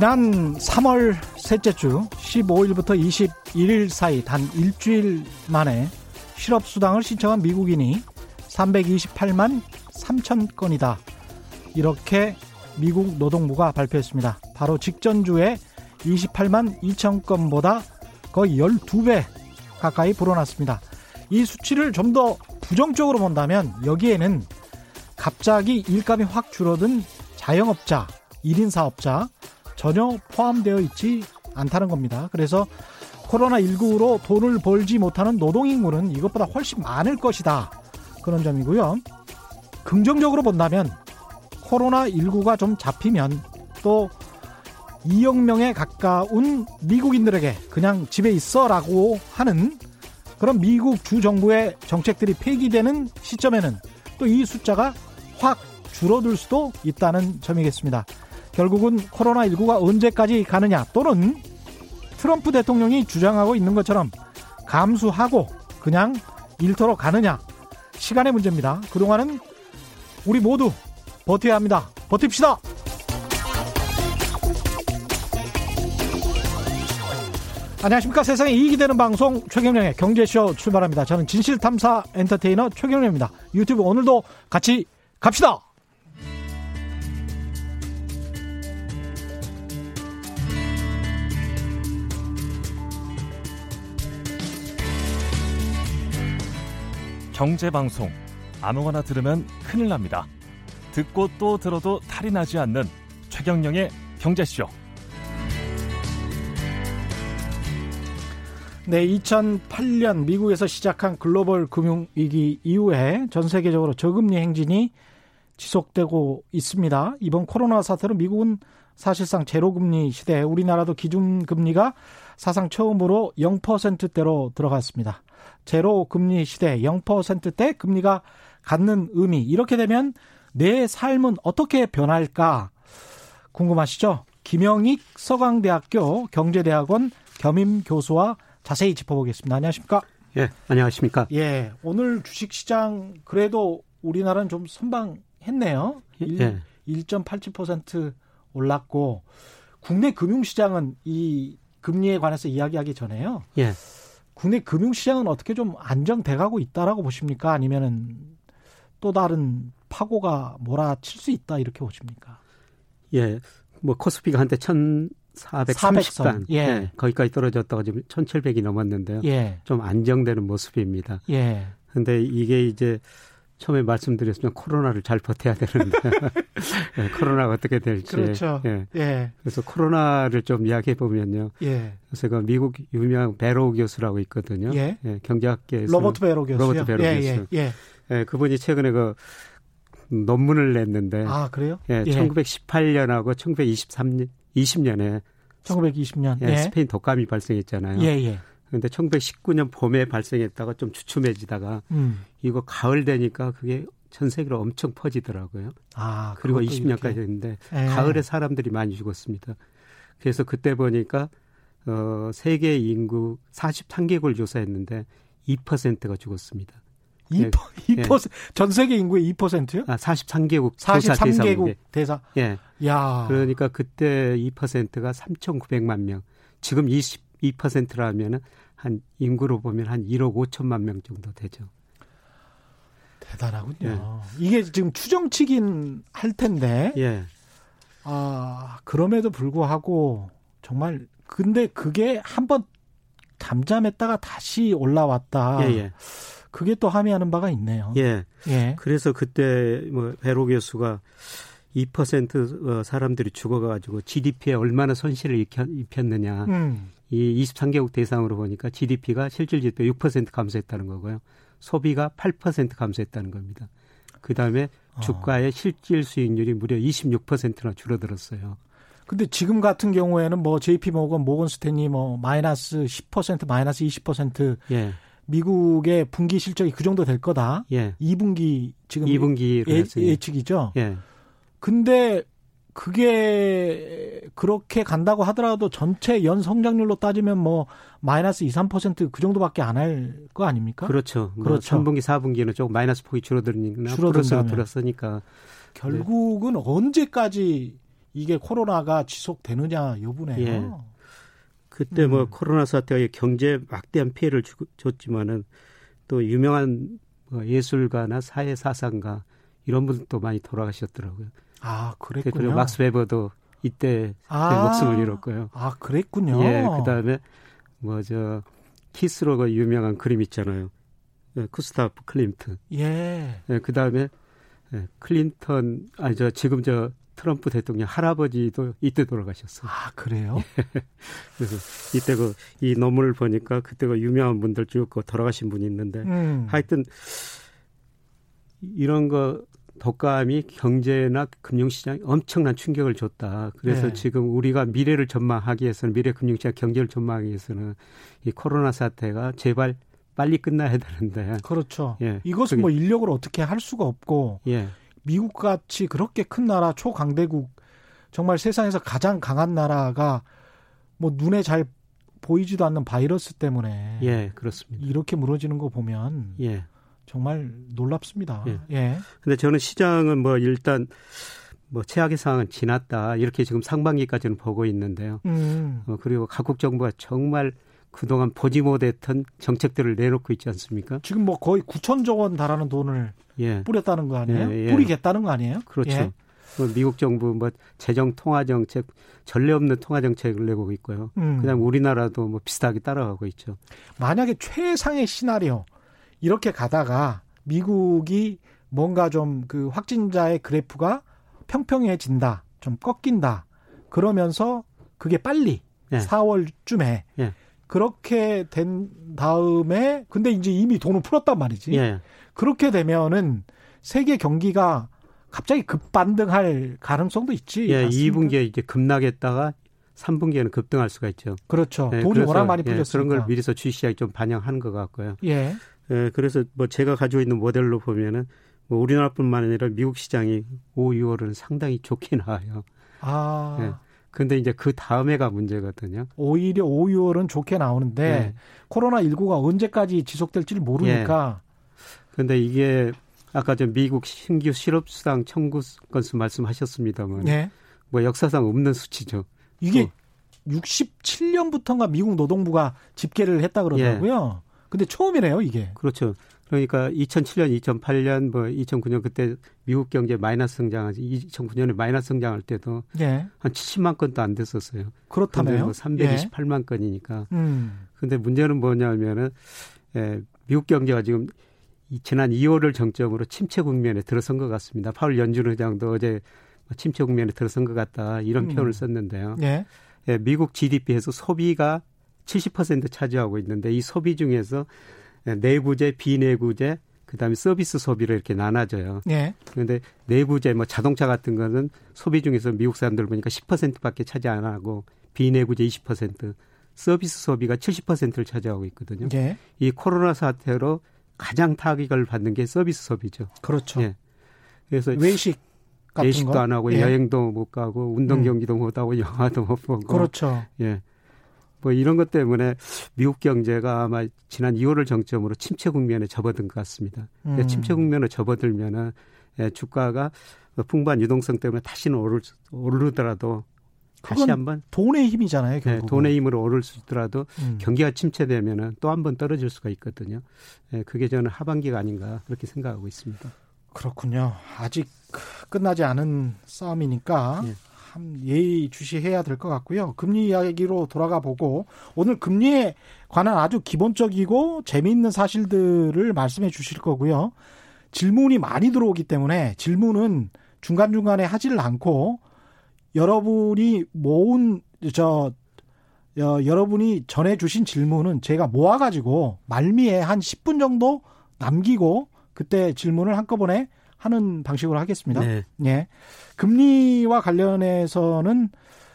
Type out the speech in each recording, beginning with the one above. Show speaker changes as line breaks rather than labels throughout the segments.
지난 3월 셋째 주 15일부터 21일 사이 단 일주일 만에 실업수당을 신청한 미국인이 328만 3천 건이다. 이렇게 미국 노동부가 발표했습니다. 바로 직전주에 28만 2천 건보다 거의 12배 가까이 불어났습니다. 이 수치를 좀 더 부정적으로 본다면 여기에는 갑자기 일감이 확 줄어든 자영업자, 1인 사업자 전혀 포함되어 있지 않다는 겁니다. 그래서 코로나19로 돈을 벌지 못하는 노동인구는 이것보다 훨씬 많을 것이다. 그런 점이고요. 긍정적으로 본다면 코로나19가 좀 잡히면 또 2억 명에 가까운 미국인들에게 그냥 집에 있어라고 하는 그런 미국 주정부의 정책들이 폐기되는 시점에는 또 이 숫자가 확 줄어들 수도 있다는 점이겠습니다. 결국은 코로나19가 언제까지 가느냐 또는 트럼프 대통령이 주장하고 있는 것처럼 감수하고 그냥 일터로 가느냐 시간의 문제입니다. 그동안은 우리 모두 버텨야 합니다. 버팁시다. 안녕하십니까 세상에 이익이 되는 방송 최경령의 경제쇼 출발합니다. 저는 진실탐사 엔터테이너 최경령입니다. 유튜브 오늘도 같이 갑시다.
경제방송 아무거나 들으면 큰일 납니다. 듣고 또 들어도 탈이 나지 않는 최경령의 경제쇼.
네, 2008년 미국에서 시작한 글로벌 금융위기 이후에 전 세계적으로 저금리 행진이 지속되고 있습니다. 이번 코로나 사태로 미국은 사실상 제로금리 시대에 우리나라도 기준금리가 사상 처음으로 0%대로 들어갔습니다. 제로 금리 시대 0%대 금리가 갖는 의미 이렇게 되면 내 삶은 어떻게 변할까 궁금하시죠? 김영익 서강대학교 경제대학원 겸임 교수와 자세히 짚어보겠습니다. 안녕하십니까?
예, 안녕하십니까?
예, 오늘 주식시장 그래도 우리나라는 좀 선방했네요.
예.
1.87% 올랐고 국내 금융시장은 이 금리에 관해서 이야기하기 전에요.
예.
국내 금융시장은 어떻게 좀 안정돼가고 있다라고 보십니까? 아니면은 또 다른 파고가 몰아칠 수 있다 이렇게 보십니까?
예, 뭐 코스피가 한때 1,430단
예.
예. 거기까지 떨어졌다가 지금 1,700이 넘었는데요.
예,
좀 안정되는 모습입니다.
예,
근데 이게 이제 처음에 말씀드렸지만 코로나를 잘 버텨야 되는데 예, 코로나가 어떻게 될지
그렇죠.
예.
예,
그래서 코로나를 좀 이야기해 보면요.
예.
제가 미국 유명 배로 교수라고 있거든요.
예.
경제학계에서
로버트 베로 교수요.
로버트 베로
예,
교수.
예, 예.
예, 그분이 최근에 그 논문을 냈는데
아 그래요?
예, 1918년하고 1923년 20년에
1920년.
예,
예,
스페인 독감이 발생했잖아요.
예, 예.
근데 1919년 봄에 발생했다가 좀 주춤해지다가
음.
이거 가을 되니까 그게 전 세계로 엄청 퍼지더라고요.
아
그리고
그것도
20년까지
이렇게.
됐는데
예.
가을에 사람들이 많이 죽었습니다. 그래서 그때 보니까 어 세계 인구 43개국을 조사했는데 2%가 죽었습니다.
2%, 2%, 전 세계 인구의 2%요?
아, 43개국 조사
43개국
대상인데.
대사.
예.
야.
그러니까 그때 2%가 3,900만 명. 지금 22%라면은 한 인구로 보면 한 1억 5천만 명 정도 되죠.
대단하군요.
예.
이게 지금 추정치긴 할 텐데,
예.
아, 그럼에도 불구하고, 정말, 근데 그게 한번 잠잠했다가 다시 올라왔다.
예, 예.
그게 또 함의하는 바가 있네요.
예.
예.
그래서 그때 뭐 베로 교수가 2% 어, 사람들이 죽어가지고 GDP에 얼마나 손실을 입혔, 입혔느냐.
음.
이 23개국 대상으로 보니까 GDP가 실질 지표 6% 감소했다는 거고요. 소비가 8% 감소했다는 겁니다. 그 다음에
어.
주가의 실질 수익률이 무려 26%나 줄어들었어요.
근데 지금 같은 경우에는 뭐 JP 모건, 모건 스탠리 뭐 마이너스 10% 마이너스 20%
예,
미국의 분기 실적이 그 정도 될 거다.
예.
2분기 지금
2분기로
예. 예측이죠.
예,
근데 그게 그렇게 간다고 하더라도 전체 연 성장률로 따지면 뭐 마이너스 2, 3%그 정도밖에 안 할 거 아닙니까?
그렇죠. 뭐
그렇죠.
3분기, 4분기는 조금 마이너스 폭이 줄어들니까
줄어든다면.
플러스가 들었으니까
결국은 언제까지 이게 코로나가 지속되느냐 여부네요. 예.
그때 뭐 음. 코로나 사태가 경제 막대한 피해를 주, 줬지만은 또 유명한 뭐 예술가나 사회 사상가 이런 분들도 많이 돌아가셨더라고요.
아, 그랬군요.
그리고 막스 베버도 이때 아, 목숨을 잃었고요.
아, 그랬군요.
예, 그다음에 뭐 저 키스로가 유명한 그림 있잖아요. 예, 구스타프 클림트.
예.
예 그다음에 예, 클린턴 아니 저 지금 저 트럼프 대통령 할아버지도 이때 돌아가셨어요.
아 그래요?
예. 그래서 이때 그 이 논문을 보니까 그때가 유명한 분들 쭉 그 돌아가신 분이 있는데 음. 하여튼 이런 거 독감이 경제나 금융시장에 엄청난 충격을 줬다. 그래서 네. 지금 우리가 미래를 전망하기 위해서는 미래 금융시장 경제를 전망하기 위해서는 이 코로나 사태가 제발 빨리 끝나야 되는데.
그렇죠. 예. 이것은 뭐 인력을 어떻게 할 수가 없고 예. 미국 같이 그렇게 큰 나라 초강대국 정말 세상에서 가장 강한 나라가 뭐 눈에 잘 보이지도 않는 바이러스 때문에
예, 그렇습니다.
이렇게 무너지는 거 보면 예. 정말 놀랍습니다. 예. 예.
근데 저는 시장은 뭐 일단 뭐 최악의 상황은 지났다 이렇게 지금 상반기까지는 보고 있는데요. 음. 어, 그리고 각국 정부가 정말 그동안 보지 못했던 정책들을 내놓고 있지 않습니까?
지금 뭐 거의 9천조 원 달하는 돈을 예. 뿌렸다는 거 아니에요? 예, 예. 뿌리겠다는 거 아니에요?
그렇죠. 예. 뭐 미국 정부 뭐 재정 통화 정책 전례 없는 통화 정책을 내고 있고요. 음. 그다음 우리나라도 뭐 비슷하게 따라가고 있죠.
만약에 최상의 시나리오 이렇게 가다가 미국이 뭔가 좀 그 확진자의 그래프가 평평해진다, 좀 꺾인다. 그러면서 그게 빨리 예. 4월쯤에 예. 그렇게 된 다음에 근데 이제 이미 돈을 풀었단 말이지. 예. 그렇게 되면은 세계 경기가 갑자기 급반등할 가능성도 있지.
예, 맞습니까? 2분기에 이제 급락했다가 3분기에는 급등할 수가 있죠.
그렇죠. 네, 돈이 워낙 많이 풀렸으니까.
예, 그런 걸 미리서 주식시장이 좀 반영하는 것 같고요. 예. 예, 그래서 뭐 제가 가지고 있는 모델로 보면은 뭐 우리나라뿐만 아니라 미국 시장이 5, 6월은 상당히 좋게 나와요. 아. 예. 근데 이제 그 다음에가 문제거든요.
오히려 5, 6월은 좋게 나오는데 네. 코로나 19가 언제까지 지속될지를 모르니까. 예.
근데 이게 아까 저 미국 신규 실업수당 청구 건수 말씀하셨습니다만 네. 뭐 역사상 없는 수치죠.
이게 어. 67년부터인가 미국 노동부가 집계를 했다 그러더라고요. 예. 근데 처음이네요, 이게.
그렇죠. 그러니까 2007년, 2008년, 뭐 2009년 그때 미국 경제 마이너스 성장하지 2009년에 마이너스 성장할 때도 예. 한 70만 건도 안 됐었어요.
그렇다면요? 뭐
328만 예. 건이니까. 음. 근데 문제는 뭐냐면은 예, 미국 경제가 지금 지난 2월을 정점으로 침체 국면에 들어선 것 같습니다. 파월 연준 의장도 어제 침체 국면에 들어선 것 같다 이런 음. 표현을 썼는데요. 예. 예, 미국 GDP에서 소비가 70% 차지하고 있는데 이 소비 중에서 내구재, 비내구재, 그다음에 서비스 소비를 이렇게 나눠져요. 예. 그런데 내구재 뭐 자동차 같은 거는 소비 중에서 미국 사람들 보니까 10%밖에 차지 안 하고 비내구재 20%, 서비스 소비가 70%를 차지하고 있거든요. 예. 이 코로나 사태로 가장 타격을 받는 게 서비스 소비죠.
그렇죠. 예.
그래서
외식
외식도 거? 안 하고 예. 여행도 못 가고 운동 음. 경기도 음. 못 하고 영화도 못 보고
그렇죠.
예. 뭐 이런 것 때문에 미국 경제가 아마 지난 2월을 정점으로 침체 국면에 접어든 것 같습니다. 음. 침체 국면에 접어들면은 예, 주가가 풍부한 유동성 때문에 다시는 오를, 오르더라도 다시 한번
돈의 힘이잖아요.
결국 네, 돈의 힘으로 오를 수 있더라도 음. 경기가 침체되면은 또 한 번 떨어질 수가 있거든요. 예, 그게 저는 하반기가 아닌가 그렇게 생각하고 있습니다.
그렇군요. 아직 끝나지 않은 싸움이니까 예. 참 예의 주시해야 될 것 같고요. 금리 이야기로 돌아가 보고 오늘 금리에 관한 아주 기본적이고 재미있는 사실들을 말씀해 주실 거고요. 질문이 많이 들어오기 때문에 질문은 중간중간에 하지를 않고 여러분이 모은 저 어, 여러분이 전해 주신 질문은 제가 모아 가지고 말미에 한 10분 정도 남기고 그때 질문을 한꺼번에 하는 방식으로 하겠습니다. 네. 예. 금리와 관련해서는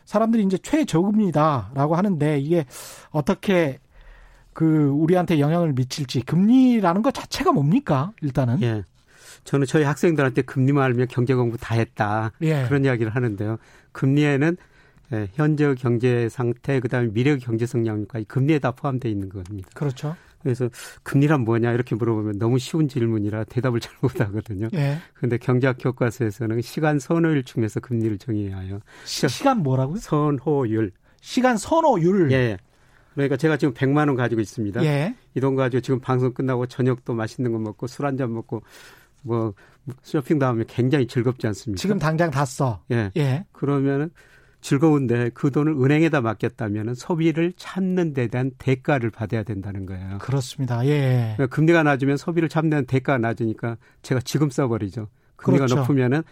사람들이 이제 최저금리다라고 하는데 이게 어떻게 그 우리한테 영향을 미칠지 금리라는 것 자체가 뭡니까? 일단은.
예. 저는 저희 학생들한테 금리만 알면 경제 공부 다 했다. 예. 그런 이야기를 하는데요. 금리에는 예, 현재 경제 상태 그다음에 미래 경제 성장까지 금리에 다 포함되어 있는 겁니다.
그렇죠.
그래서 금리란 뭐냐 이렇게 물어보면 너무 쉬운 질문이라 대답을 잘 못하거든요. 예. 그런데 경제학 교과서에서는 시간 선호율 중에서 금리를 정해야 해요.
시, 시간 뭐라고요?
선호율.
시간 선호율.
예. 그러니까 제가 지금 100만 원 가지고 있습니다. 예. 이돈 가지고 지금 방송 끝나고 저녁도 맛있는 거 먹고 술 한 잔 먹고 뭐 쇼핑도 하면 굉장히 즐겁지 않습니까?
지금 당장 다 써.
예. 예. 그러면은 즐거운데 그 돈을 은행에다 맡겼다면 소비를 참는 데 대한 대가를 받아야 된다는 거예요.
그렇습니다. 예.
그러니까 금리가 낮으면 소비를 참는 대가가 낮으니까 제가 지금 써버리죠. 금리가 그렇죠. 높으면은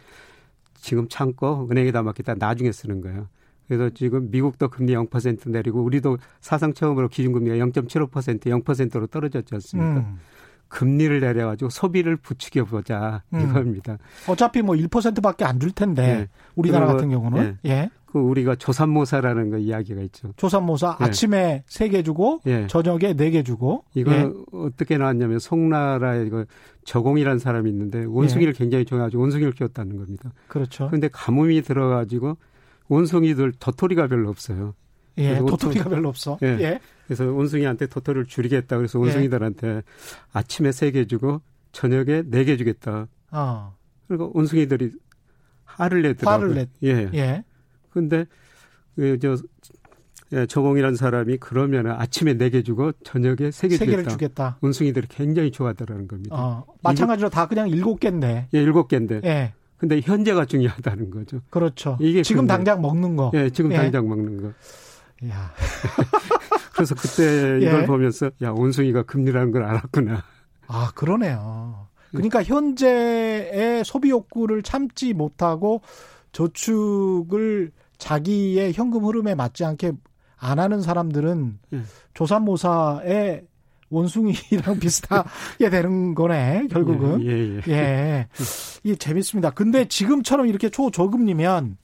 지금 참고 은행에다 맡겼다 나중에 쓰는 거예요. 그래서 지금 미국도 금리 0% 내리고 우리도 사상 처음으로 기준금리가 0.75% 0%로 떨어졌지 않습니까? 음. 금리를 내려가지고 소비를 부추겨 보자 음. 이겁니다.
어차피 뭐 1%밖에 안 줄 텐데 예. 우리나라 같은 경우는
예. 예. 그 우리가 조산모사라는 거 이야기가 있죠.
조산모사 예. 아침에 세 개 주고 예. 저녁에 네 개 주고
이거 예. 어떻게 나왔냐면 송나라에 이거 저공이라는 사람이 있는데 원숭이를 예. 굉장히 좋아해가지고 원숭이를 키웠다는 겁니다.
그렇죠.
그런데 가뭄이 들어가지고 원숭이들 도토리가 별로 없어요.
예, 도토리가 별로 없어.
예. 예. 그래서 원숭이한테 도토리를 줄이겠다. 그래서 예. 원숭이들한테 아침에 세 개 주고 저녁에 네 개 주겠다. 어. 그리고 원숭이들이 화를 내더라고요.
화를 냈.
예. 예. 근데 그저 예, 저공이라는 사람이 그러면 아침에 네 개 주고 저녁에 세개 주겠다. 주겠다. 원숭이들이 굉장히 좋아하더라는 겁니다. 어,
마찬가지로 다 그냥 일곱 개인데.
예, 일곱 개인데. 예. 근데 현재가 중요하다는 거죠.
그렇죠. 이게 지금 근데, 당장 먹는 거.
예, 지금 예. 당장 먹는 거. 야. 그래서 그때 이걸 예. 보면서 야 원숭이가 금리라는 걸 알았구나.
아 그러네요. 그러니까 현재의 소비 욕구를 참지 못하고 저축을 자기의 현금 흐름에 맞지 않게 안 하는 사람들은 예. 조산모사의 원숭이랑 비슷하게 되는 거네, 결국은. 예, 예. 예. 예. 이게 재밌습니다. 근데 지금처럼 이렇게 초저금리면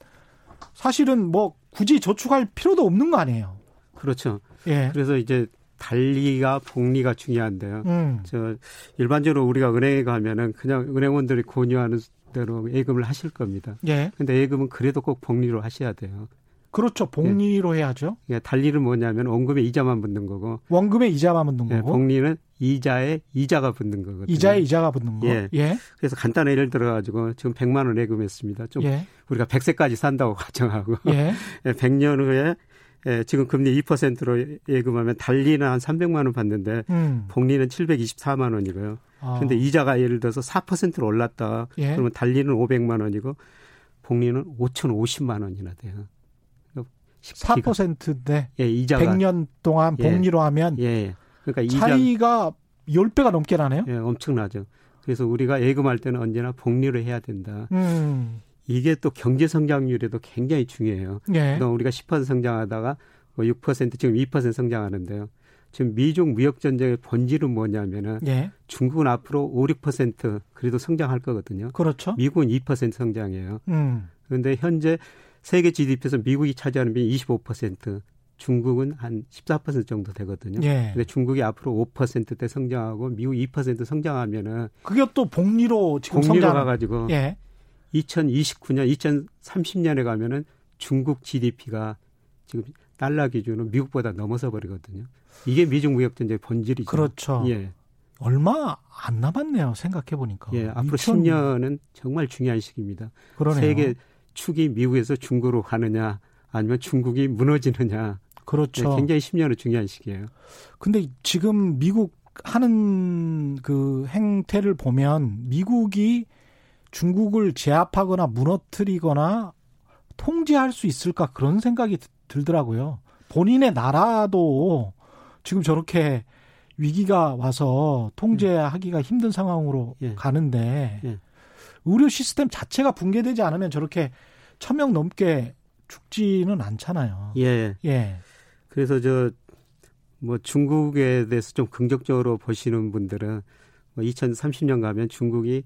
사실은 뭐 굳이 저축할 필요도 없는 거 아니에요.
그렇죠. 예. 그래서 이제 달리가 복리가 중요한데요. 음. 저 일반적으로 우리가 은행에 가면은 그냥 은행원들이 권유하는 대로 예금을 하실 겁니다. 예. 근데 예금은 그래도 꼭 복리로 하셔야 돼요.
그렇죠. 복리로 예. 해야죠.
예, 달리는 뭐냐면 원금에 이자만 붙는 거고.
원금에 이자만 붙는
예, 거고. 예, 복리는 이자에 이자가 붙는 거거든요.
이자에 이자가 붙는 거.
예. 예. 그래서 간단한 예를 들어 가지고 지금 100만 원 예금했습니다. 좀 예. 우리가 100세까지 산다고 가정하고 예. 100년 예, 후에 예, 지금 금리 2%로 예금하면 달리는 한 300만 원 받는데 음. 복리는 724만 원이고요. 아. 근데 이자가 예를 들어서 4%로 올랐다. 예. 그러면 달리는 500만 원이고 복리는 5,050만 원이나 돼요.
4%인데 예, 이자가 100년 동안 예. 복리로 예, 하면 예. 그러니까 이자, 차이가 10배가 넘게 나네요.
예, 엄청나죠. 그래서 우리가 예금할 때는 언제나 복리를 해야 된다. 음. 이게 또 경제 성장률에도 굉장히 중요해요. 예. 우리가 10% 성장하다가 뭐6% 지금 2% 성장하는데요. 지금 미중 무역 전쟁의 본질은 뭐냐면은 예. 중국은 앞으로 5, 6% 그래도 성장할 거거든요.
그렇죠.
미국은 2% 성장해요. 음. 그런데 현재 세계 GDP에서 미국이 차지하는 비율이 25%, 중국은 한 14% 정도 되거든요. 예. 근데 중국이 앞으로 5%대 성장하고 미국 2% 성장하면은
그게 또 복리로 지금
복리로 성장... 가가지고 예. 2029년, 2030년에 가면은 중국 GDP가 지금 달러 기준으로 미국보다 넘어서 버리거든요. 이게 미중 무역 전쟁의 본질이죠.
그렇죠. 예. 얼마 안 남았네요. 생각해 보니까.
예, 앞으로 2000... 10년은 정말 중요한 시기입니다. 그러네요. 세계 축이 미국에서 중국으로 가느냐 아니면 중국이 무너지느냐.
그렇죠.
네, 굉장히 10년은 중요한 시기예요.
근데 지금 미국 하는 그 행태를 보면 미국이 중국을 제압하거나 무너뜨리거나 통제할 수 있을까 그런 생각이 들더라고요. 본인의 나라도 지금 저렇게 위기가 와서 통제하기가 힘든 상황으로 예. 가는데 예. 의료 시스템 자체가 붕괴되지 않으면 저렇게 천 명 넘게 죽지는 않잖아요.
예. 예. 그래서 저 뭐 중국에 대해서 좀 긍정적으로 보시는 분들은 뭐 2030년 가면 중국이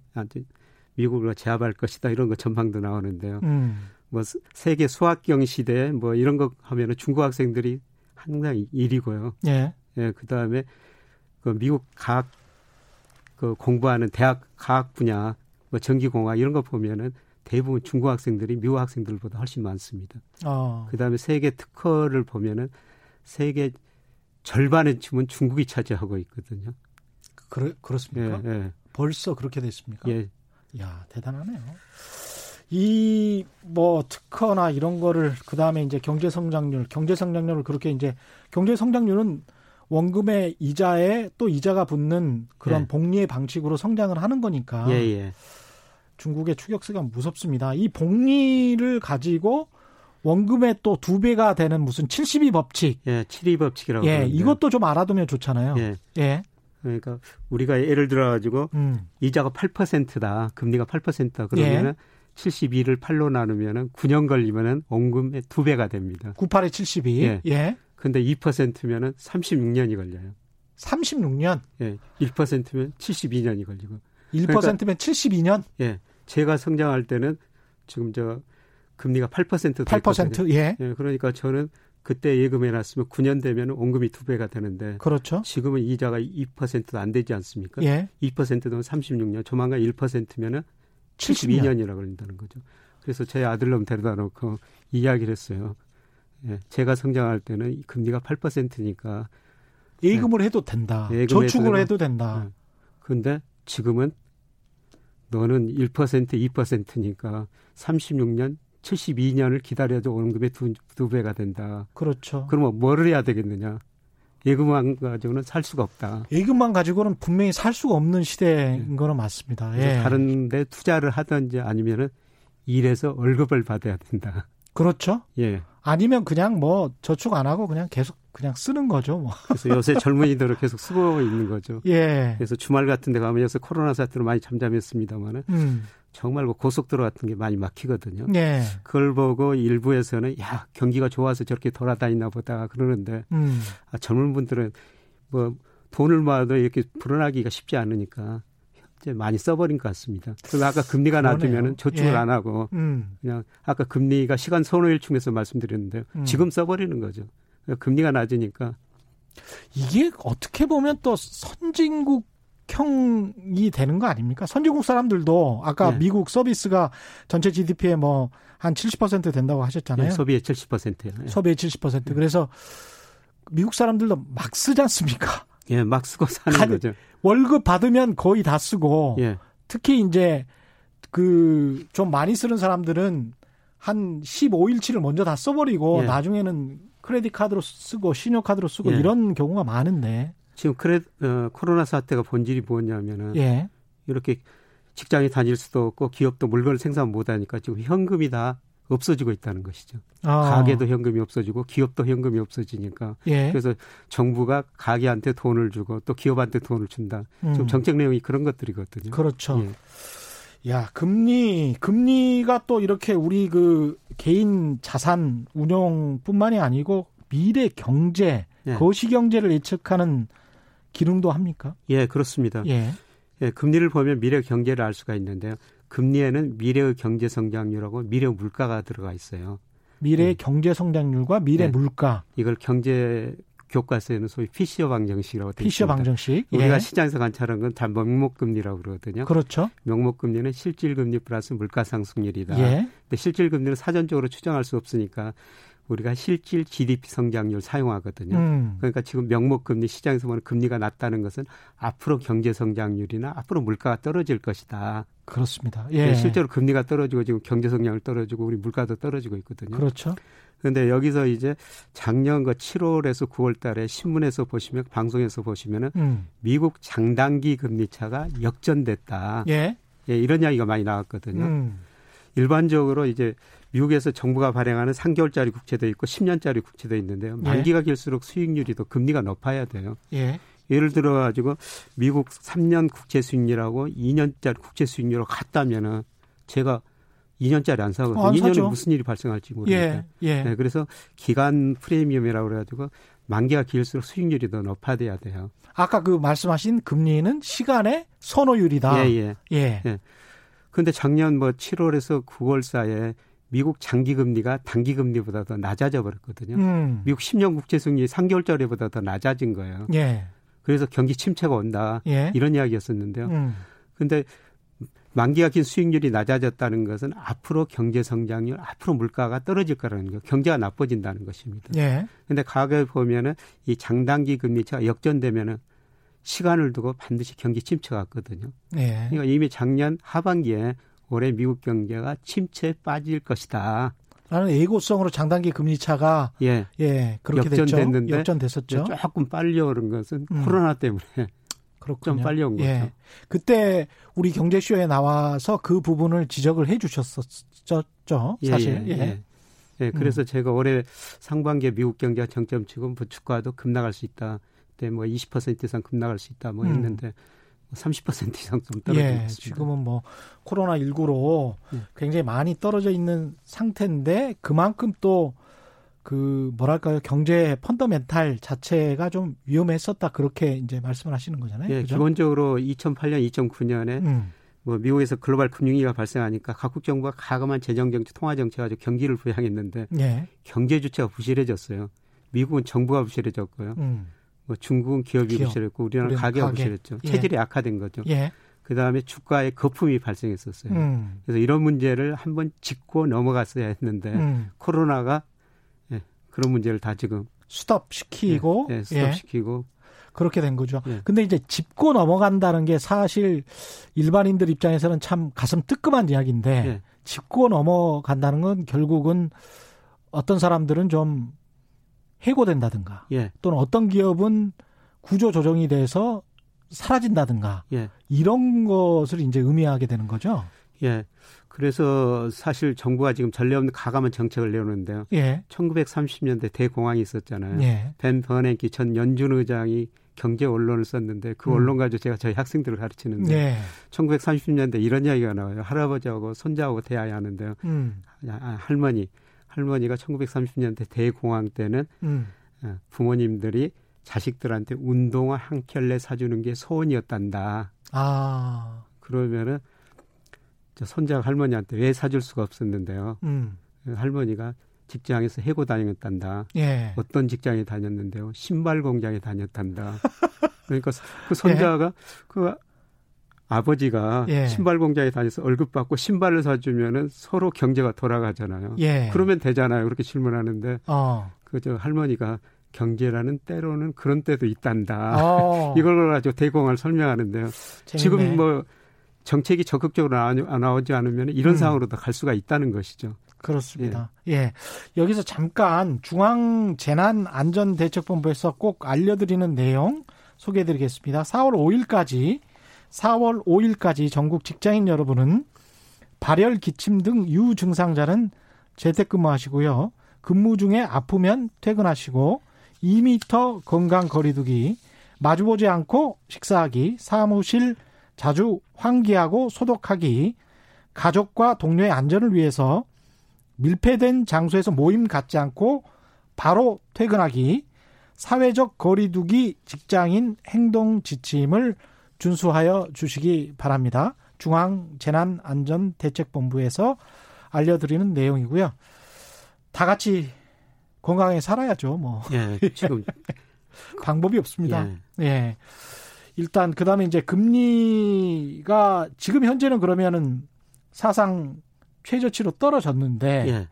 미국을 제압할 것이다 이런 거 전망도 나오는데요. 음. 뭐 세계 수학경 시대 뭐 이런 거 하면은 중국 학생들이 항상 1위고요. 예. 예, 그다음에 그 미국 과학 그 공부하는 대학 과학 분야 뭐 전기 공학 이런 거 보면은 대부분 중국 학생들이 미국 학생들보다 훨씬 많습니다. 어. 그다음에 세계 특허를 보면은 세계 절반의 춤은 중국이 차지하고 있거든요.
그래, 그렇습니까? 예, 예. 벌써 그렇게 됐습니까? 예. 야, 대단하네요. 이, 뭐, 특허나 이런 거를, 그 다음에 이제 경제 성장률, 경제 성장률을 그렇게 이제, 경제 성장률은 원금의 이자에 또 이자가 붙는 그런 예. 복리의 방식으로 성장을 하는 거니까. 예, 예. 중국의 추격세가 무섭습니다. 이 복리를 가지고 원금의 또 두 배가 되는 무슨 72 법칙.
예, 72 법칙이라고.
예, 그러는데. 이것도 좀 알아두면 좋잖아요. 예. 예.
그러니까 우리가 예를 들어 가지고 음. 이자가 8%다. 금리가 8%다. 그러면은 예. 72를 8로 나누면은 9년 걸리면은 원금의 두 배가 됩니다.
98에 72. 예. 예.
근데 2%면은 36년이 걸려요.
36년?
예. 1%면 72년이 걸리고.
1%면 그러니까, 72년?
예. 제가 성장할 때는 지금 저 금리가 8%
8% 예.
예. 그러니까 저는 그때 예금해 놨으면 9년 되면 원금이 두 배가 되는데
그렇죠.
지금은 이자가 2%도 안 되지 않습니까? 예. 2%면 36년, 조만간 1%면은 72년이라고 그런다는 거죠. 그래서 제 아들놈 데려다 놓고 이야기를 했어요. 예, 제가 성장할 때는 금리가 8%니까
예금을 예, 해도 된다. 저축을 해도 된다. 예.
근데 지금은 너는 1% 2%니까 36년 72년을 기다려도 원금의 두, 두 배가 된다.
그렇죠.
그러면 뭐를 해야 되겠느냐? 예금만 가지고는 살 수가 없다.
예금만 가지고는 분명히 살 수가 없는 시대인 네. 거는 맞습니다.
예. 다른 데 투자를 하든지 아니면은 일해서 월급을 받아야 된다.
그렇죠. 예. 아니면 그냥 뭐 저축 안 하고 그냥 계속 그냥 쓰는 거죠. 뭐.
그래서 요새 젊은이들을 계속 쓰고 있는 거죠. 예. 그래서 주말 같은 데 가면 요새 코로나 사태로 많이 잠잠했습니다만은 음. 정말 뭐 고속도로 같은 게 많이 막히거든요. 예. 그걸 보고 일부에서는 야 경기가 좋아서 저렇게 돌아다니나 보다 그러는데 음. 아, 젊은 분들은 뭐 돈을 모아도 이렇게 불어나기가 쉽지 않으니까 이제 많이 써버린 것 같습니다. 그리고 아까 금리가 낮으면 저축을 예. 안 하고 음. 그냥 아까 금리가 시간 선호일충에서 말씀드렸는데요. 음. 지금 써버리는 거죠. 금리가 낮으니까
이게 어떻게 보면 또 선진국 형이 되는 거 아닙니까? 선진국 사람들도 아까 네. 미국 서비스가 전체 GDP의 뭐 한 70% 된다고 하셨잖아요. 네,
소비의 70%요.
네. 소비의 70%. 네. 그래서 미국 사람들도 막 쓰지 않습니까?
예, 막 쓰고 사는 가, 거죠.
월급 받으면 거의 다 쓰고 예. 특히 이제 그 좀 많이 쓰는 사람들은 한 15일치를 먼저 다 써버리고 예. 나중에는 크레딧 카드로 쓰고 신용카드로 쓰고 예. 이런 경우가 많은데
지금 그래 어, 코로나 사태가 본질이 뭐냐면은 예. 이렇게 직장에 다닐 수도 없고 기업도 물건을 생산 못 하니까 지금 현금이 다 없어지고 있다는 것이죠. 아. 가게도 현금이 없어지고 기업도 현금이 없어지니까 예. 그래서 정부가 가게한테 돈을 주고 또 기업한테 돈을 준다. 음. 지금 정책 내용이 그런 것들이거든요.
그렇죠. 예. 야, 금리, 금리가 또 이렇게 우리 그 개인 자산 운용뿐만이 아니고 미래 경제, 예. 거시 경제를 예측하는 기능도 합니까?
예, 그렇습니다. 예. 예, 금리를 보면 미래 경제를 알 수가 있는데요. 금리에는 미래의 경제 성장률하고 미래 물가가 들어가 있어요.
미래의 예. 경제 성장률과 미래 예. 물가.
이걸 경제 교과서에는 소위 피시어 방정식이라고 되어
피시어 방정식.
예. 우리가 시장에서 관찰한 건 다 명목금리라고 그러거든요.
그렇죠.
명목금리는 실질금리 플러스 물가상승률이다. 예. 근데 실질금리는 사전적으로 추정할 수 없으니까 우리가 실질 GDP 성장률 사용하거든요. 음. 그러니까 지금 명목금리 시장에서 보는 금리가 낮다는 것은 앞으로 경제 성장률이나 앞으로 물가가 떨어질 것이다.
그렇습니다.
예. 네, 실제로 금리가 떨어지고 지금 경제 성장률 떨어지고 우리 물가도 떨어지고 있거든요.
그렇죠.
그런데 여기서 이제 작년 그 7월에서 9월 달에 신문에서 보시면 방송에서 보시면은 음. 미국 장단기 금리 차가 역전됐다. 예. 예, 이런 이야기가 많이 나왔거든요. 음. 일반적으로 이제 미국에서 정부가 발행하는 3개월짜리 국채도 있고 10년짜리 국채도 있는데요. 예. 만기가 예. 길수록 수익률이 더 금리가 높아야 돼요. 예. 예를 들어 가지고 미국 3년 국채 수익률하고 2년짜리 국채 수익률을 같다면은 제가 2년짜리 안 사거든요. 안 2년에 무슨 일이 발생할지 모르니까. 예. 예. 네, 그래서 기간 프리미엄이라고 그래 가지고 만기가 길수록 수익률이 더 높아져야 돼요.
아까 그 말씀하신 금리는 시간의 선호율이다.
예, 예. 예. 예. 근데 작년 뭐 7월에서 9월 사이에 미국 장기 금리가 단기 금리보다 더 낮아져 버렸거든요. 음. 미국 10년 국채 수익률이 3개월짜리보다 더 낮아진 거예요. 예. 그래서 경기 침체가 온다. 예. 이런 이야기였었는데요. 음. 근데 만기가 긴 수익률이 낮아졌다는 것은 앞으로 경제 성장률, 앞으로 물가가 떨어질 거라는 거, 경제가 나빠진다는 것입니다. 예. 근데 과거에 보면은 이 장단기 금리차가 역전되면은 시간을 두고 반드시 경기 침체가 왔거든요. 예. 그러니까 이미 작년 하반기에 올해 미국 경제가 침체에 빠질 것이다.
라는 예고성으로 장단기 금리 차가 예, 예 그렇게 역전됐는데 됐죠. 역전됐었죠.
조금 빨리 오른 것은 음. 코로나 때문에 그렇군요. 좀 빨리 온 거죠. 예.
그때 우리 경제쇼에 나와서 그 부분을 지적을 해 주셨었죠. 예, 사실. 예. 예.
예. 그래서 음. 제가 올해 상반기에 미국 경제가 정점 치고 뭐 주가도 급락할 수 있다. 그때 뭐 20% 이상 급락할 수 있다. 뭐 음. 했는데 음. 30% 이상 좀 떨어져 예, 있습니다.
지금은 뭐 코로나 19로 예. 굉장히 많이 떨어져 있는 상태인데 그만큼 또 그 뭐랄까요 경제 펀더멘탈 자체가 좀 위험했었다 그렇게 이제 말씀을 하시는 거잖아요.
네, 그죠? 기본적으로 2008년, 2009년에 음. 뭐 미국에서 글로벌 금융위기가 발생하니까 각국 정부가 가감한 재정 정책, 통화 정책 가지고 경기를 부양했는데 예. 경제 주체가 부실해졌어요. 미국은 정부가 부실해졌고요. 음. 뭐 중국은 기업이 기업. 부실했고 우리나라는 가게가 가게. 부실했죠. 예. 체질이 약화된 거죠. 예. 그 다음에 주가에 거품이 발생했었어요. 음. 그래서 이런 문제를 한번 짚고 넘어갔어야 했는데 음. 코로나가 그런 문제를 다 지금
스톱시키고
네, 네, 스톱시키고 예.
그렇게 된 거죠. 예. 근데 이제 짚고 넘어간다는 게 사실 일반인들 입장에서는 참 가슴 뜨끔한 이야기인데 예. 짚고 넘어간다는 건 결국은 어떤 사람들은 좀 해고된다든가 예. 또는 어떤 기업은 구조 조정이 돼서 사라진다든가 예. 이런 것을 이제 의미하게 되는 거죠.
예. 그래서 사실 정부가 지금 전례 없는 가감한 정책을 내오는데요. 예. 1930년대 대공황이 있었잖아요. 예. 벤 버냉키 전 연준 의장이 경제 언론을 썼는데 그 음. 언론 가지고 제가 저희 학생들을 가르치는데 예. 1930년대 이런 이야기가 나와요. 할아버지하고 손자하고 대화야 하는데요. 음. 아, 할머니, 할머니가 1930년대 대공황 때는 음. 어, 부모님들이 자식들한테 운동화 한 켤레 사주는 게 소원이었단다. 아. 그러면은 저 손자 할머니한테 왜 사줄 수가 없었는데요. 음. 할머니가 직장에서 해고 다녔단다. 예. 어떤 직장에 다녔는데요. 신발 공장에 다녔단다. 그러니까 그 손자가 예. 그 아버지가 예. 신발 공장에 다녀서 월급 받고 신발을 사주면은 서로 경제가 돌아가잖아요. 예. 그러면 되잖아요. 그렇게 질문하는데 어. 그저 할머니가 경제라는 때로는 그런 때도 있단다. 어. 이걸 가지고 대공을 설명하는데요. 재밌네. 지금 뭐 정책이 적극적으로 나오지 않으면 이런 음. 상황으로 갈 수가 있다는 것이죠.
그렇습니다. 예. 예. 여기서 잠깐 중앙재난안전대책본부에서 꼭 알려드리는 내용 소개해 드리겠습니다. 4월 5일까지, 4월 5일까지 전국 직장인 여러분은 발열, 기침 등 유증상자는 재택근무 하시고요. 근무 중에 아프면 퇴근하시고 2미터 건강 거리두기, 마주보지 않고 식사하기, 사무실 자주 환기하고 소독하기, 가족과 동료의 안전을 위해서 밀폐된 장소에서 모임 갖지 않고 바로 퇴근하기, 사회적 거리두기 직장인 행동 지침을 준수하여 주시기 바랍니다. 중앙재난안전대책본부에서 알려드리는 내용이고요. 다 같이 건강하게 살아야죠, 뭐. 예, 지금 방법이 없습니다. 예. 예. 일단 그다음에 이제 금리가 지금 현재는 그러면은 사상 최저치로 떨어졌는데 예.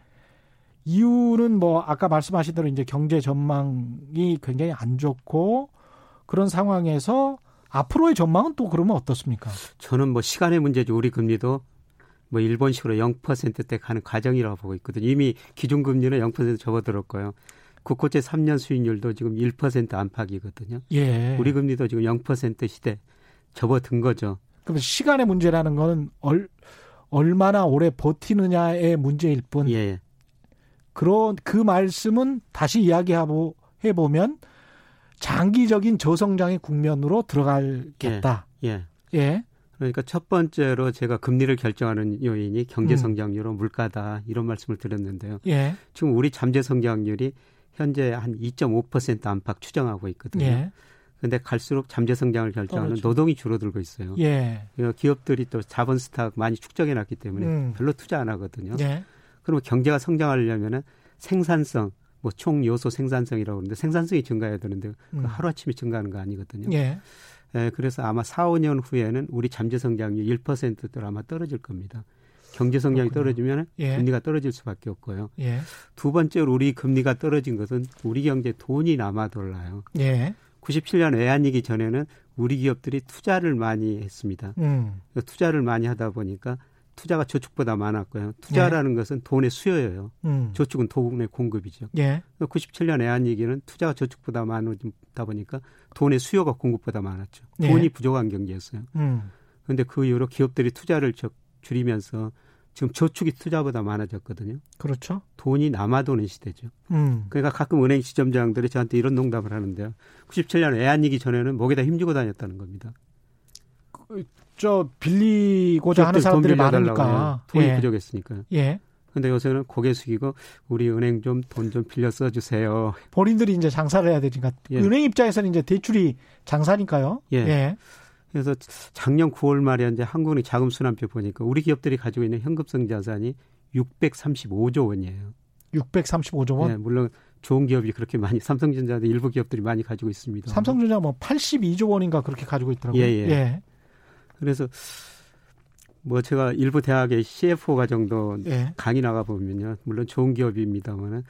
이유는 뭐 아까 말씀하신 대로 이제 경제 전망이 굉장히 안 좋고 그런 상황에서 앞으로의 전망은 또 그러면 어떻습니까?
저는 뭐 시간의 문제죠. 우리 금리도 뭐 일본식으로 0%대 가는 과정이라고 보고 있거든요. 이미 기준금리는 0% 접어들었고요. 국고채 3년 수익률도 지금 1% 안팎이거든요. 예. 우리 금리도 지금 0% 시대 접어든 거죠.
그럼 시간의 문제라는 거는 얼, 얼마나 오래 버티느냐의 문제일 뿐. 예. 그런 그 말씀은 다시 이야기하고 해보면 장기적인 저성장의 국면으로 들어갈겠다. 예. 예.
예. 그러니까 첫 번째로 제가 금리를 결정하는 요인이 경제 음. 성장률로 음. 물가다 이런 말씀을 드렸는데요. 예. 지금 우리 잠재 성장률이 현재 한 2.5% 안팎 추정하고 있거든요. 예. 근데 갈수록 잠재 성장을 결정하는 어, 노동이 줄어들고 있어요. 예. 그러니까 기업들이 또 자본 스탁 많이 축적해 놨기 때문에 음. 별로 투자 안 하거든요. 예. 그러면 경제가 성장하려면은 생산성, 뭐 총 요소 생산성이라고 하는데 생산성이 증가해야 되는데 음. 하루 아침에 증가하는 거 아니거든요. 예. 예, 그래서 아마 4, 5년 후에는 우리 잠재 성장률 1%대로 아마 떨어질 겁니다. 경제 성장이 떨어지면 예. 금리가 떨어질 수밖에 없고요. 예. 두 번째로 우리 금리가 떨어진 것은 우리 경제 돈이 남아 돌라요. 예. 97년 외환위기 전에는 우리 기업들이 투자를 많이 했습니다. 음. 투자를 많이 하다 보니까 투자가 저축보다 많았고요. 투자라는 예. 것은 돈의 수요예요. 음. 저축은 돈의 공급이죠. 예. 97년 외환위기는 투자가 저축보다 많다 보니까 돈의 수요가 공급보다 많았죠. 예. 돈이 부족한 경제였어요. 그런데 음. 그 이후로 기업들이 투자를 줄이면서 지금 저축이 투자보다 많아졌거든요.
그렇죠.
돈이 남아 도는 시대죠. 음. 그러니까 가끔 은행 시점장들이 저한테 이런 농담을 하는데요. 97년 애안이기 전에는 목에다 힘주고 다녔다는 겁니다.
그, 저 빌리고자 하는 사람들이 많으니까
돈이 예. 부족했으니까요. 예. 근데 요새는 고개 숙이고 우리 은행 좀 돈좀 좀 빌려 써 주세요.
본인들이 이제 장사를 해야 되니까 예. 은행 입장에서는 이제 대출이 장사니까요.
예. 예. 그래서 작년 9월 말에 이제 한국은행 자금 순환표 보니까 우리 기업들이 가지고 있는 현금성 자산이 635조 원이에요.
635조 원? 네,
물론 좋은 기업이 그렇게 많이 삼성전자도 일부 기업들이 많이 가지고 있습니다.
삼성전자 뭐 82조 원인가 그렇게 가지고 있더라고요.
예, 예. 예. 그래서 뭐 제가 일부 대학의 CFO 과정도 예. 강의 나가 보면요. 물론 좋은 기업입니다만은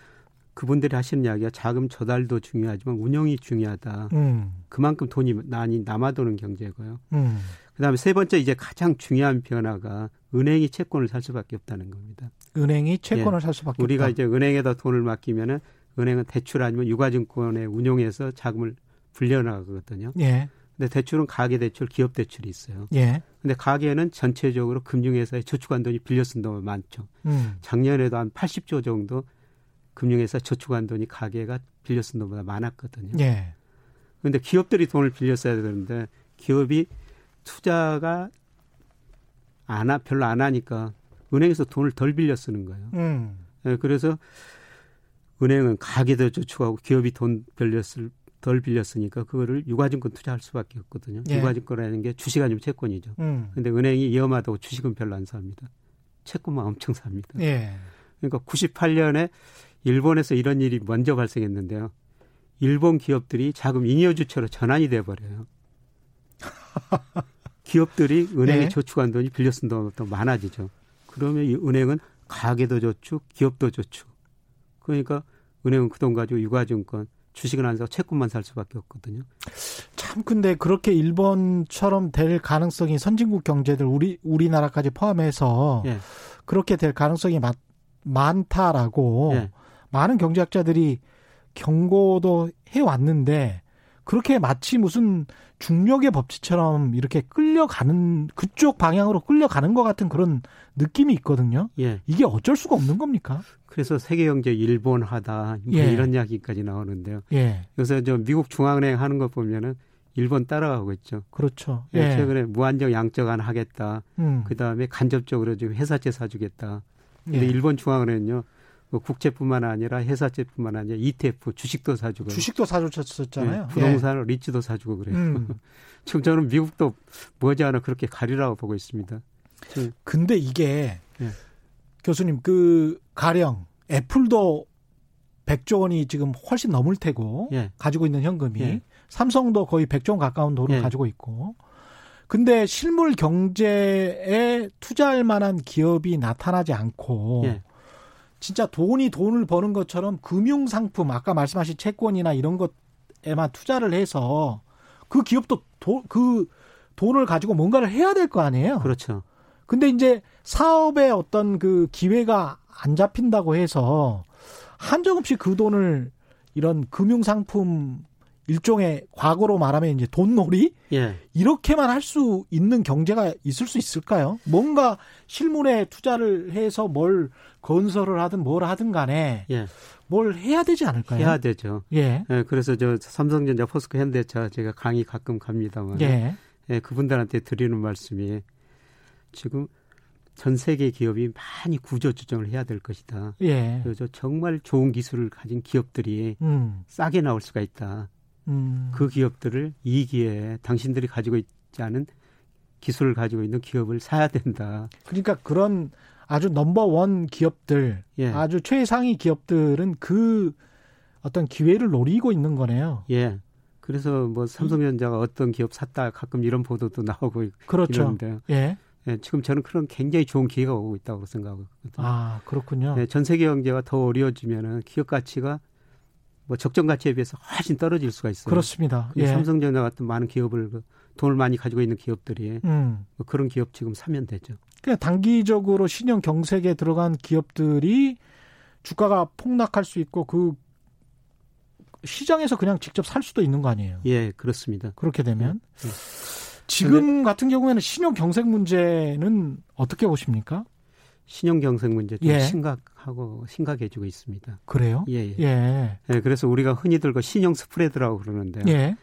그분들이 하시는 이야기가 자금 조달도 중요하지만 운영이 중요하다. 음. 그만큼 돈이 많이 남아도는 경제고요. 음. 그다음에 세 번째 이제 가장 중요한 변화가 은행이 채권을 살 수밖에 없다는 겁니다.
은행이 채권을 예. 살 수밖에
우리가 없다. 이제 은행에다 돈을 맡기면은 은행은 대출 아니면 유가증권에 운용해서 자금을 불려나가거든요. 예. 근데 대출은 가계 대출, 기업 대출이 있어요. 예. 근데 가계는 전체적으로 금융회사에 저축한 돈이 빌려 쓴 돈이 많죠. 음. 작년에도 한 80조 정도 금융회사 저축한 돈이 가계가 빌려 쓴 돈보다 많았거든요. 예. 그런데 기업들이 돈을 빌려 써야 되는데 기업이 투자가 안 하, 별로 안 하니까 은행에서 돈을 덜 빌려 쓰는 거예요. 음. 예, 그래서 은행은 가계도 저축하고 기업이 돈 빌렸을 덜 빌렸으니까 그거를 유가증권 투자할 수밖에 없거든요. 예. 유가증권이라는 게 주식 아니면 채권이죠. 음. 근데 은행이 위험하다고 주식은 별로 안 삽니다. 채권만 엄청 삽니다. 예. 그러니까 98년에 일본에서 이런 일이 먼저 발생했는데요. 일본 기업들이 자금 잉여 주체로 전환이 돼 버려요. 기업들이 은행에 네. 저축한 돈이 빌려 쓴 돈이 더 많아지죠. 그러면 이 은행은 가계도 저축, 기업도 저축. 그러니까 은행은 그 돈 가지고 유가증권, 주식은 안 사고 채권만 살 수밖에 없거든요.
참 근데 그렇게 일본처럼 될 가능성이 선진국 경제들 우리 우리나라까지 포함해서 예. 그렇게 될 가능성이 많, 많다라고 예. 많은 경제학자들이 경고도 해왔는데 그렇게 마치 무슨 중력의 법칙처럼 이렇게 끌려가는 그쪽 방향으로 끌려가는 것 같은 그런 느낌이 있거든요. 예. 이게 어쩔 수가 없는 겁니까?
그래서 세계 경제 일본하다 뭐 예. 이런 이야기까지 나오는데요. 예. 그래서 저 미국 중앙은행 하는 거 보면은 일본 따라가고 있죠.
그렇죠.
예. 예. 최근에 무한정 양적 안 하겠다. 음. 그 다음에 간접적으로 지금 회사채 사주겠다. 근데 예. 일본 중앙은행은요. 뭐 국채뿐만 아니라 회사채뿐만 아니라 ETF 주식도 사주고
주식도 사주셨었잖아요.
네, 부동산 예. 리츠도 사주고 그래요. 음. 지금 저는 미국도 뭐지않아 그렇게 가리라고 보고 있습니다.
근데 이게 예. 교수님 그 가령 애플도 100조 원이 지금 훨씬 넘을 테고 예. 가지고 있는 현금이 예. 삼성도 거의 100조 원 가까운 돈을 예. 가지고 있고 근데 실물 경제에 투자할 만한 기업이 나타나지 않고 예. 진짜 돈이 돈을 버는 것처럼 금융 상품 아까 말씀하신 채권이나 이런 것에만 투자를 해서 그 기업도 도, 그 돈을 가지고 뭔가를 해야 될 거 아니에요.
그렇죠.
근데 이제 사업의 어떤 그 기회가 안 잡힌다고 해서 한정 없이 그 돈을 이런 금융 상품 일종의 과거로 말하면 이제 돈놀이 예. 이렇게만 할 수 있는 경제가 있을 수 있을까요? 뭔가 실물에 투자를 해서 뭘 건설을 하든 뭘 하든 간에 예. 뭘 해야 되지 않을까요?
해야 되죠. 예. 예 그래서 저 삼성전자, 포스코, 현대차 제가 강의 가끔 갑니다만 예. 예, 그분들한테 드리는 말씀이 지금 전 세계 기업이 많이 구조 조정을 해야 될 것이다. 예. 그래서 정말 좋은 기술을 가진 기업들이 음. 싸게 나올 수가 있다. 음. 그 기업들을 이 기회에 당신들이 가지고 있지 않은 기술을 가지고 있는 기업을 사야 된다.
그러니까 그런 아주 넘버원 기업들, 예. 아주 최상위 기업들은 그 어떤 기회를 노리고 있는 거네요.
예. 그래서 뭐 삼성전자가 어떤 기업 샀다 가끔 이런 보도도 나오고
그렇죠.
이러는데 예. 예, 지금 저는 그런 굉장히 좋은 기회가 오고 있다고 생각하거든요.
아 그렇군요.
예, 전 세계 경제가 더 어려워지면은 기업 가치가 뭐 적정 가치에 비해서 훨씬 떨어질 수가 있어요.
그렇습니다. 예.
삼성전자 같은 많은 기업을 그 돈을 많이 가지고 있는 기업들이 음. 뭐 그런 기업 지금 사면 되죠.
그냥 단기적으로 신용 경색에 들어간 기업들이 주가가 폭락할 수 있고 그 시장에서 그냥 직접 살 수도 있는 거 아니에요?
예, 그렇습니다.
그렇게 되면 예. 예. 지금 같은 경우에는 신용 경색 문제는 어떻게 보십니까?
신용 경색 문제 좀 예. 심각하고 심각해지고 있습니다.
그래요?
예, 예. 예. 예 그래서 우리가 흔히들 그 신용 스프레드라고 그러는데요. 예.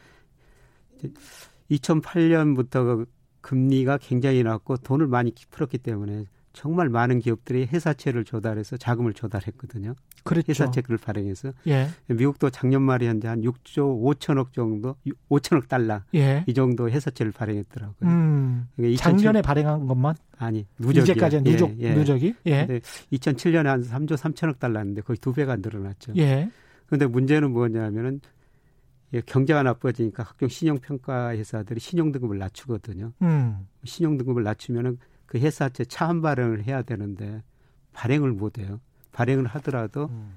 2008년부터 그 금리가 굉장히 낮고 돈을 많이 풀었기 때문에 정말 많은 기업들이 회사채를 조달해서 자금을 조달했거든요.
그렇죠.
회사채를 발행해서 예. 미국도 작년 말에 현재 한 6조 5천억 정도, 5천억 달러 예. 이 정도 회사채를 발행했더라고요. 음,
그러니까 작년에 발행한 것만
아니 누적이
이제까지 누적 예, 예. 누적이 예.
근데 2007년에 한 3조 3천억 달러인데 거의 두 배가 늘어났죠. 예. 그런데 문제는 뭐냐면은 예, 경제가 나빠지니까 각종 신용평가 회사들이 신용등급을 낮추거든요. 음. 신용등급을 낮추면은 그 회사채 차한 발행을 해야 되는데 발행을 못 해요. 발행을 하더라도 음.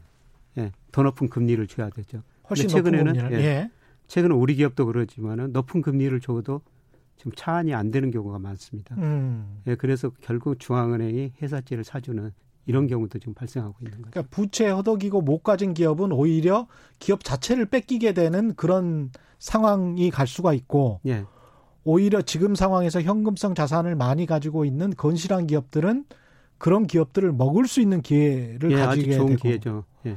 예, 더 높은 금리를 줘야 되죠.
훨씬 최근에는 높은 예, 예.
최근에 우리 기업도 그러지만은 높은 금리를 줘도 지금 차안이 안 되는 경우가 많습니다. 음. 예, 그래서 결국 중앙은행이 회사채를 사주는 이런 경우도 지금 발생하고 있는 거죠.
그러니까 부채 허덕이고 못 가진 기업은 오히려 기업 자체를 뺏기게 되는 그런 상황이 갈 수가 있고 예. 오히려 지금 상황에서 현금성 자산을 많이 가지고 있는 건실한 기업들은 그런 기업들을 먹을 수 있는 기회를
예,
가지게
되고
기회죠. 예.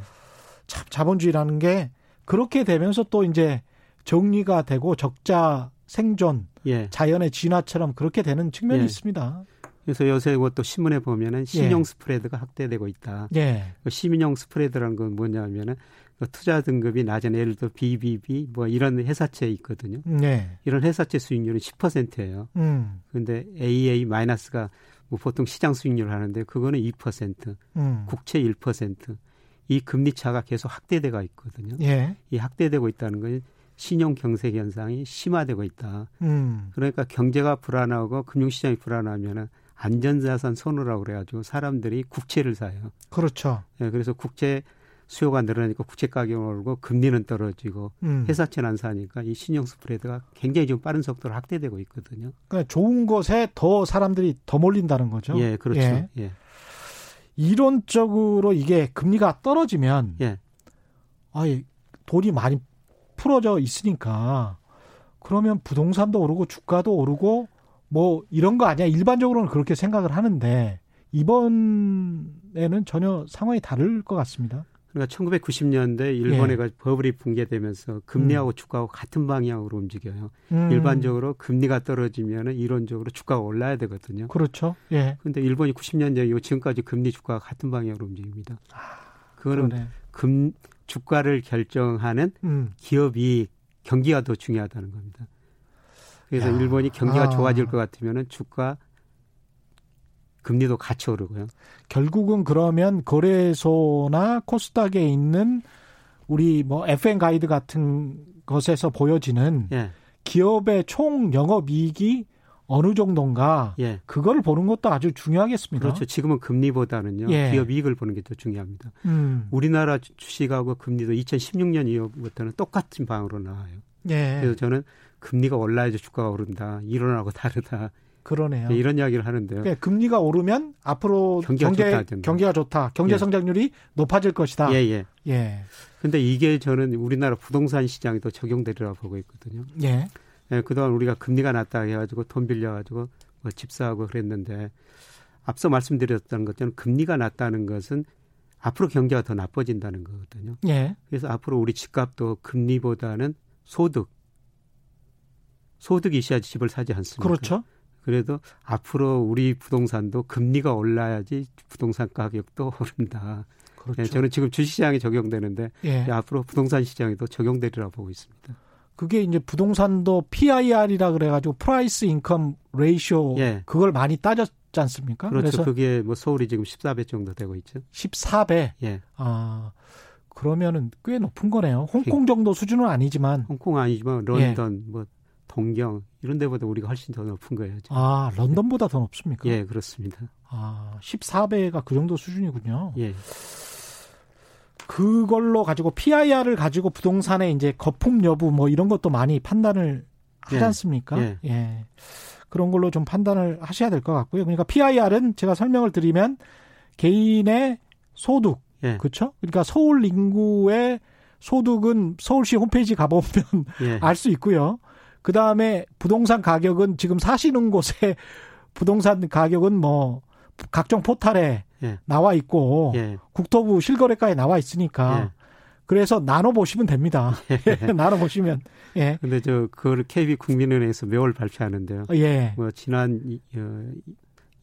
참 자본주의라는 게 그렇게 되면서 또 이제 정리가 되고 적자 생존, 예. 자연의 진화처럼 그렇게 되는 측면이 예. 있습니다.
그래서 요새 뭐또 신문에 보면은 신용 예. 스프레드가 확대되고 있다. 예. 그 신용 스프레드라는 건 뭐냐면은 그 투자 등급이 낮은 예를 들어 BBB 뭐 이런 회사채 있거든요. 네. 이런 회사채 수익률은 10%예요. 음. 근데 AA 마이너스가 뭐 보통 시장 수익률 하는데 그거는 2%, 음. 국채 1%. 이 금리 차가 계속 확대되고 있거든요. 예. 이 확대되고 있다는 건 신용 경색 현상이 심화되고 있다. 음. 그러니까 경제가 불안하고 금융 시장이 불안하면은 안전자산 손으라고 그래가지고 사람들이 국채를 사요.
그렇죠.
예, 그래서 국채 수요가 늘어나니까 국채 가격이 오르고 금리는 떨어지고 음. 회사채는 안 사니까 이 신용 스프레드가 굉장히 좀 빠른 속도로 확대되고 있거든요.
그러니까 좋은 것에 더 사람들이 더 몰린다는 거죠.
예, 그렇죠. 예. 예.
이론적으로 이게 금리가 떨어지면 예. 아 예 돈이 많이 풀어져 있으니까 그러면 부동산도 오르고 주가도 오르고 뭐 이런 거 아니야 일반적으로는 그렇게 생각을 하는데 이번에는 전혀 상황이 다를 것 같습니다.
그러니까 1990년대 일본에 예. 버블이 붕괴되면서 금리하고 음. 주가하고 같은 방향으로 움직여요. 음. 일반적으로 금리가 떨어지면 이론적으로 주가가 올라야 되거든요.
그렇죠. 예.
근데 일본이 90년 전이고 지금까지 금리 주가가 같은 방향으로 움직입니다. 아, 그거는 그러네. 금 주가를 결정하는 음. 기업이 경기가 더 중요하다는 겁니다. 그래서 야. 일본이 경기가 아. 좋아질 것 같으면은 주가 금리도 같이 오르고요.
결국은 그러면 거래소나 코스닥에 있는 우리 뭐 FM 가이드 같은 것에서 보여지는 예. 기업의 총 영업 이익이 어느 정도인가 예. 그걸 보는 것도 아주 중요하겠습니다.
그렇죠. 지금은 금리보다는요 예. 기업 이익을 보는 게 더 중요합니다. 음. 우리나라 주식하고 금리도 2016년 이후부터는 똑같은 방으로 나와요. 예. 그래서 저는 금리가 올라야지 주가가 오른다. 이론하고 다르다.
그러네요.
네, 이런 이야기를 하는데요.
그러니까 금리가 오르면 앞으로 경기가 경제, 좋다. 경기가 좋다. 경제 예. 성장률이 높아질 것이다.
예, 예. 예. 근데 이게 저는 우리나라 부동산 시장에 도 적용되리라고 보고 있거든요. 예. 예 그동안 우리가 금리가 낮다 해가지고 돈 빌려가지고 뭐 집사하고 그랬는데 앞서 말씀드렸던 것처럼 금리가 낮다는 것은 앞으로 경제가 더 나빠진다는 거거든요. 예. 그래서 앞으로 우리 집값도 금리보다는 소득, 소득이 있어야지 집을 사지 않습니까?
그렇죠.
그래도 앞으로 우리 부동산도 금리가 올라야지 부동산 가격도 오른다. 그렇죠. 네, 저는 지금 주식시장에 적용되는데 예. 앞으로 부동산 시장에도 적용되리라 보고 있습니다.
그게 이제 부동산도 PIR이라 그래가지고 price income ratio 예. 그걸 많이 따졌지 않습니까?
그렇죠. 그게 뭐 서울이 지금 14배 정도 되고 있죠.
14배. 예. 아 그러면은 꽤 높은 거네요. 홍콩 정도 수준은 아니지만
홍콩 아니지만 런던 예. 뭐 동경 이런 데보다 우리가 훨씬 더 높은 거예요.
지금. 아, 런던보다 더 높습니까?
예, 그렇습니다.
아, 14배가 그 정도 수준이군요. 예. 그걸로 가지고 PIR을 가지고 부동산의 이제 거품 여부 뭐 이런 것도 많이 판단을 하지 예. 않습니까? 예. 예. 그런 걸로 좀 판단을 하셔야 될 것 같고요. 그러니까 PIR은 제가 설명을 드리면 개인의 소득, 예. 그렇죠? 그러니까 서울 인구의 소득은 서울시 홈페이지 가보면 예. 알수 있고요. 그 다음에 부동산 가격은 지금 사시는 곳에 부동산 가격은 뭐 각종 포탈에 예. 나와 있고 예. 국토부 실거래가에 나와 있으니까 예. 그래서 나눠 보시면 됩니다. 예. 나눠 보시면. 예.
근데 저 그거를 KB 국민은행에서 매월 발표하는데요. 예. 뭐 지난 어,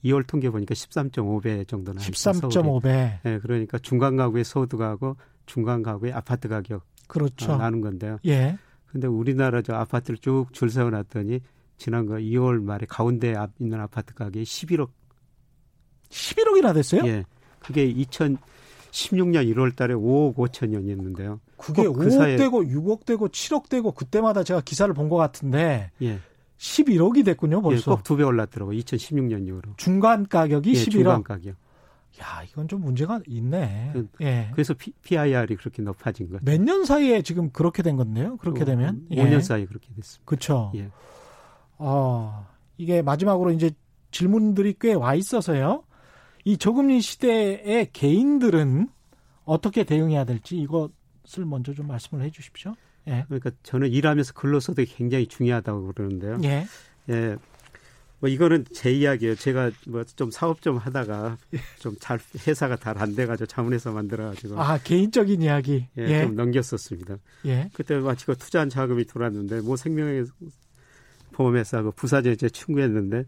2월 통계 보니까 13.5배 정도 나왔어요.
13.5배.
예, 그러니까 중간 가구의 소득하고 중간 가구의 아파트 가격
그렇죠. 어,
나눈 건데요. 예. 근데 우리나라 저 아파트를 쭉 줄 세워 놨더니 지난 거 2월 말에 가운데 앞 있는 아파트 가격이 11억
11억이나 됐어요?
예. 그게 2016년 1월 달에 5억 5천년이었는데요.
그게 그 5억 사이에... 되고 6억 되고 7억 되고 그때마다 제가 기사를 본 것 같은데 예. 11억이 됐군요, 벌써.
예, 꼭두 배 올랐더라고요. 2016년 이후로.
중간 가격이 예, 11억.
중간 가격.
야, 이건 좀 문제가 있네. 그,
예. 그래서 P, PIR이 그렇게 높아진 거죠.
몇 년 사이에 지금 그렇게 된 건데요? 그렇게 어, 되면?
5년 예. 사이에 그렇게 됐습니다.
그렇죠. 예. 어, 이게 마지막으로 이제 질문들이 꽤 와 있어서요. 이 저금리 시대의 개인들은 어떻게 대응해야 될지 이것을 먼저 좀 말씀을 해 주십시오.
예. 그러니까 저는 일하면서 근로소득이 굉장히 중요하다고 그러는데요. 예. 예. 뭐 이거는 제 이야기예요. 제가 뭐 좀 사업 좀 하다가 좀 잘 회사가 잘 안 돼가지고 자문해서 만들어가지고
아 개인적인 이야기
예, 예. 좀 넘겼었습니다. 예. 그때 마치 그 투자한 자금이 들어왔는데 뭐 생명의 보험회사하고 부사제 이제 충고했는데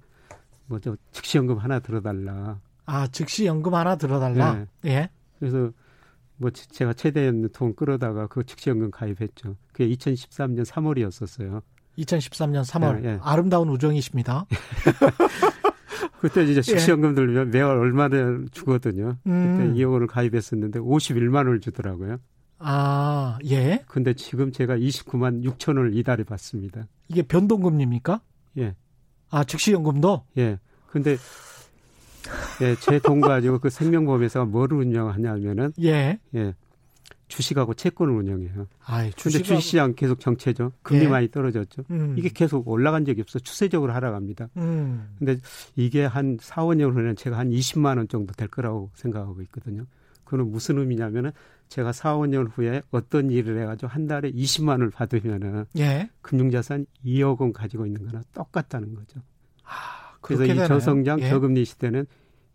뭐저 즉시연금 하나 들어달라.
아 즉시연금 하나 들어달라. 예. 예.
그래서 뭐 제가 최대한 돈 끌어다가 그 즉시연금 가입했죠. 그게 2013년 3월이었었어요.
2013년 3월. 예, 예. 아름다운 우정이십니다.
그때 이제 즉시연금 들면 매월 얼마나 주거든요. 음. 그때 이억원을 가입했었는데 51만 원을 주더라고요.
아, 예.
근데 지금 제가 29만 6천 원을 이달에 받습니다.
이게 변동금리입니까?
예.
아, 즉시연금도?
예. 근데 예, 제 돈 가지고 그 생명보험회사가 뭐를 운영하냐면은 예. 예. 주식하고 채권을 운영해요. 아, 주식 근데 주식 시장 계속 정체죠. 금리 예. 많이 떨어졌죠. 음. 이게 계속 올라간 적이 없어. 추세적으로 하락합니다. 음. 근데 이게 한 4, 5년 후에는 제가 한 20만 원 정도 될 거라고 생각하고 있거든요. 그는 무슨 의미냐면은 제가 4, 5년 후에 어떤 일을 해가지고 한 달에 20만 원을 받으면은 예. 금융자산 2억 원 가지고 있는 거나 똑같다는 거죠. 아. 그래서 이? 저성장 예. 저금리 시대는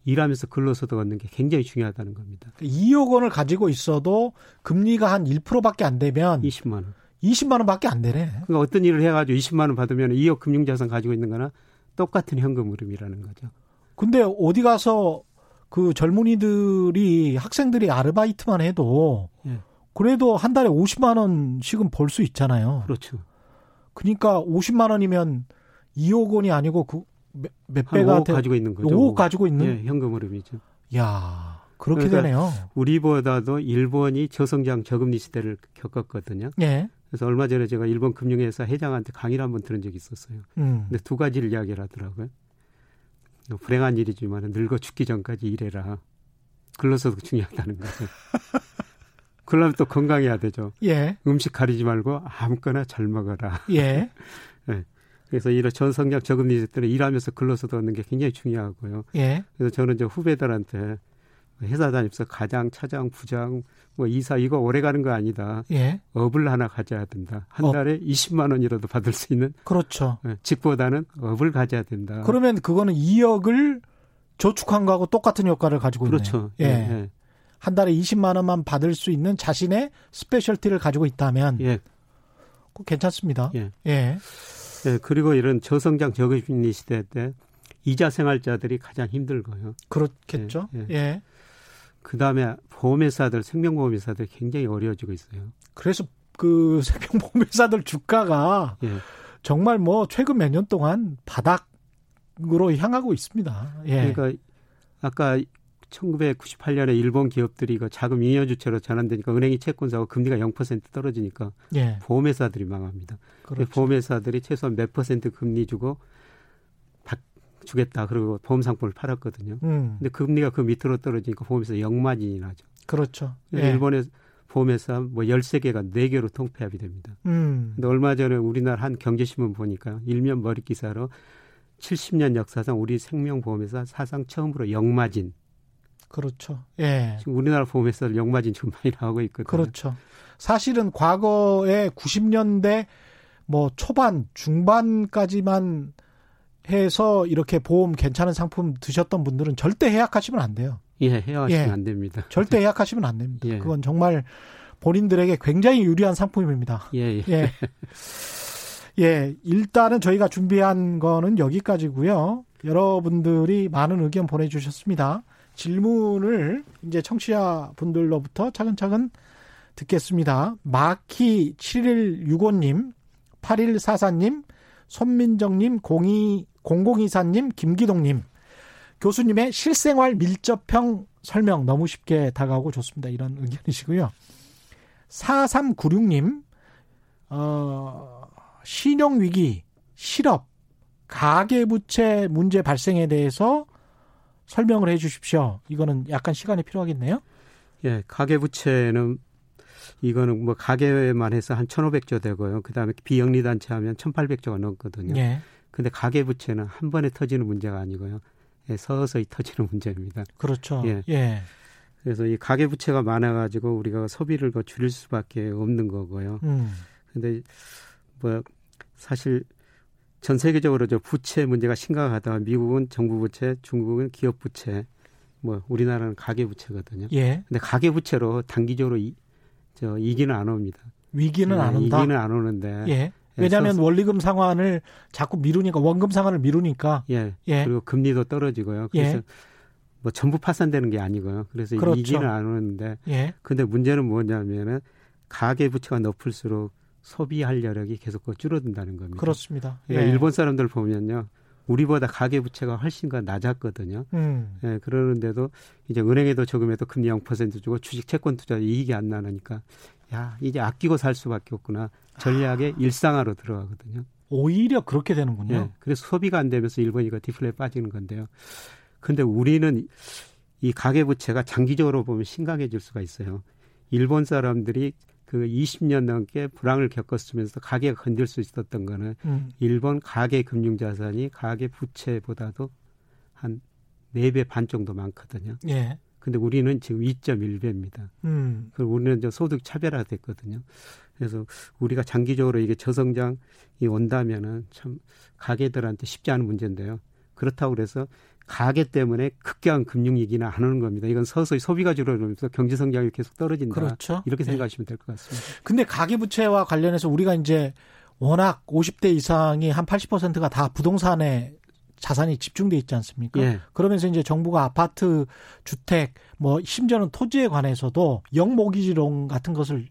일하면서 근로소득 얻는 게 굉장히 중요하다는 겁니다.
2억 원을 가지고 있어도 금리가 한 1%밖에 안 되면
20만 원.
20만 원밖에 안 되네.
그러니까 어떤 일을 해가지고 20만 원 받으면 2억 금융자산 가지고 있는 거나 똑같은 현금 흐름이라는 거죠.
근데 어디 가서 그 젊은이들이 학생들이 아르바이트만 해도 예. 그래도 한 달에 50만 원씩은 벌 수 있잖아요.
그렇죠.
그러니까 50만 원이면 2억 원이 아니고 그 몇, 몇 배가
5억 가지고 있는 거죠.
5억 가지고 있는
예, 현금 흐름이죠.
야, 그렇게 그러니까 되네요.
우리보다도 일본이 저성장 저금리 시대를 겪었거든요. 예. 그래서 얼마 전에 제가 일본 금융회사 회장한테 강의를 한번 들은 적이 있었어요. 음. 근데 두 가지를 이야기를 하더라고요. 불행한 일이지만 늙어 죽기 전까지 일해라. 근로소득도 중요하다는 거죠. 그러면 또 건강해야 되죠. 예. 음식 가리지 말고 아무거나 잘 먹어라. 예. 네. 그래서 이런 저성장 저금리 때는 일하면서 근로소득 얻는 게 굉장히 중요하고요. 예. 그래서 저는 이제 후배들한테 회사 다니면서 가장, 차장, 부장, 뭐 이사 이거 오래 가는 거 아니다. 예. 업을 하나 가져야 된다. 한 업. 달에 20만 원이라도 받을 수 있는.
그렇죠.
예, 직보다는 업을 가져야 된다.
그러면 그거는 2억을 저축한 거하고 똑같은 효과를 가지고 있네요.
그렇죠. 예. 예.
한 달에 20만 원만 받을 수 있는 자신의 스페셜티를 가지고 있다면 예. 괜찮습니다. 예. 예.
예, 그리고 이런 저성장 저금리 시대 때 이자 생활자들이 가장 힘들고요.
그렇겠죠. 예. 예. 예.
그다음에 보험회사들 생명보험회사들 굉장히 어려워지고 있어요.
그래서 그 생명보험회사들 주가가 예. 정말 뭐 최근 몇 년 동안 바닥으로 향하고 있습니다.
예. 그러니까 아까 1998년에 일본 기업들이 그 자금 잉여 주체로 전환되니까 은행이 채권 사고 금리가 0% 떨어지니까 예. 보험회사들이 망합니다. 그렇죠. 보험회사들이 최소한 몇 퍼센트 금리 주고 주겠다 그리고 보험 상품을 팔았거든요. 음. 근데 금리가 그 밑으로 떨어지니까 보험회사 역마진이 나죠.
그렇죠.
예. 일본의 보험회사 뭐 13개가 4개로 통폐합이 됩니다. 음. 근데 얼마 전에 우리나라 한 경제신문 보니까 일면 머리 기사로 70년 역사상 우리 생명보험회사 사상 처음으로 역마진.
그렇죠. 예.
지금 우리나라 보험회사 역마진 좀 많이 나오고 있거든요.
그렇죠. 사실은 과거에 90년대 뭐 초반, 중반까지만 해서 이렇게 보험 괜찮은 상품 드셨던 분들은 절대 해약하시면 안 돼요.
예, 해약하시면 예. 안 됩니다.
절대 해약하시면 안 됩니다. 예. 그건 정말 본인들에게 굉장히 유리한 상품입니다.
예, 예. 예.
예, 일단은 저희가 준비한 거는 여기까지고요. 여러분들이 많은 의견 보내주셨습니다. 질문을 이제 청취자 분들로부터 차근차근 듣겠습니다. 마키 7165님, 8144님, 손민정님, 02, 0024님, 김기동님, 교수님의 실생활 밀접형 설명 너무 쉽게 다가오고 좋습니다. 이런 의견이시고요. 4396님, 어, 신용위기, 실업, 가계부채 문제 발생에 대해서 설명을 해 주십시오. 이거는 약간 시간이 필요하겠네요.
예, 가계부채는 이거는 뭐 가계만 해서 한 1,500조 되고요. 그다음에 비영리 단체 하면 1,800조가 넘거든요. 예. 근데 가계 부채는 한 번에 터지는 문제가 아니고요. 예, 서서히 터지는 문제입니다.
그렇죠. 예. 예.
그래서 이 가계 부채가 많아 가지고 우리가 소비를 더 줄일 수밖에 없는 거고요. 음. 근데 뭐 사실 전 세계적으로 저 부채 문제가 심각하다. 미국은 정부 부채, 중국은 기업 부채, 뭐 우리나라는 가계 부채거든요. 예. 근데 가계 부채로 단기적으로 이, 저 이기는 안 옵니다.
위기는 네, 안 온다.
이기는 안 오는데. 예.
왜냐하면 서, 원리금 상환을 자꾸 미루니까 원금 상환을 미루니까.
예. 예. 그리고 금리도 떨어지고요. 그래서 예. 뭐 전부 파산되는 게 아니고요. 그래서 그렇죠. 이기는 안 오는데. 예. 근데 문제는 뭐냐면은 가계 부채가 높을수록 소비할 여력이 계속 줄어든다는 겁니다.
그렇습니다.
그러니까 예. 일본 사람들 보면요. 우리보다 가계 부채가 훨씬 더 낮았거든요. 음. 예, 그러는데도 이제 은행에도 저금해도 금리 0% 주고 주식 채권 투자 이익이 안 나니까 야 이제 아끼고 살 수밖에 없구나 전략의 아. 일상화로 들어가거든요.
오히려 그렇게 되는군요. 예,
그래서 소비가 안 되면서 일본이 그 디플레 빠지는 건데요. 근데 우리는 이 가계 부채가 장기적으로 보면 심각해질 수가 있어요. 일본 사람들이 그 20년 넘게 불황을 겪었으면서 가계가 건들 수 있었던 거는 음. 일본 가계 금융 자산이 가계 부채보다도 한 4배 반 정도 많거든요. 예. 근데 우리는 지금 2.1배입니다. 음. 그리고 우리는 저 소득 차별화 됐거든요. 그래서 우리가 장기적으로 이게 저성장이 온다면은 참 가계들한테 쉽지 않은 문제인데요. 그렇다고 그래서 가계 때문에 급격한 금융위기는 안 오는 겁니다. 이건 서서히 소비가 줄어들면서 경제 성장이 계속 떨어진다. 그렇죠. 이렇게 네. 생각하시면 될 것 같습니다.
근데 가계 부채와 관련해서 우리가 이제 워낙 50대 이상이 한 80%가 다 부동산에 자산이 집중돼 있지 않습니까? 예. 그러면서 이제 정부가 아파트, 주택, 뭐 심지어는 토지에 관해서도 영모기지론 같은 것을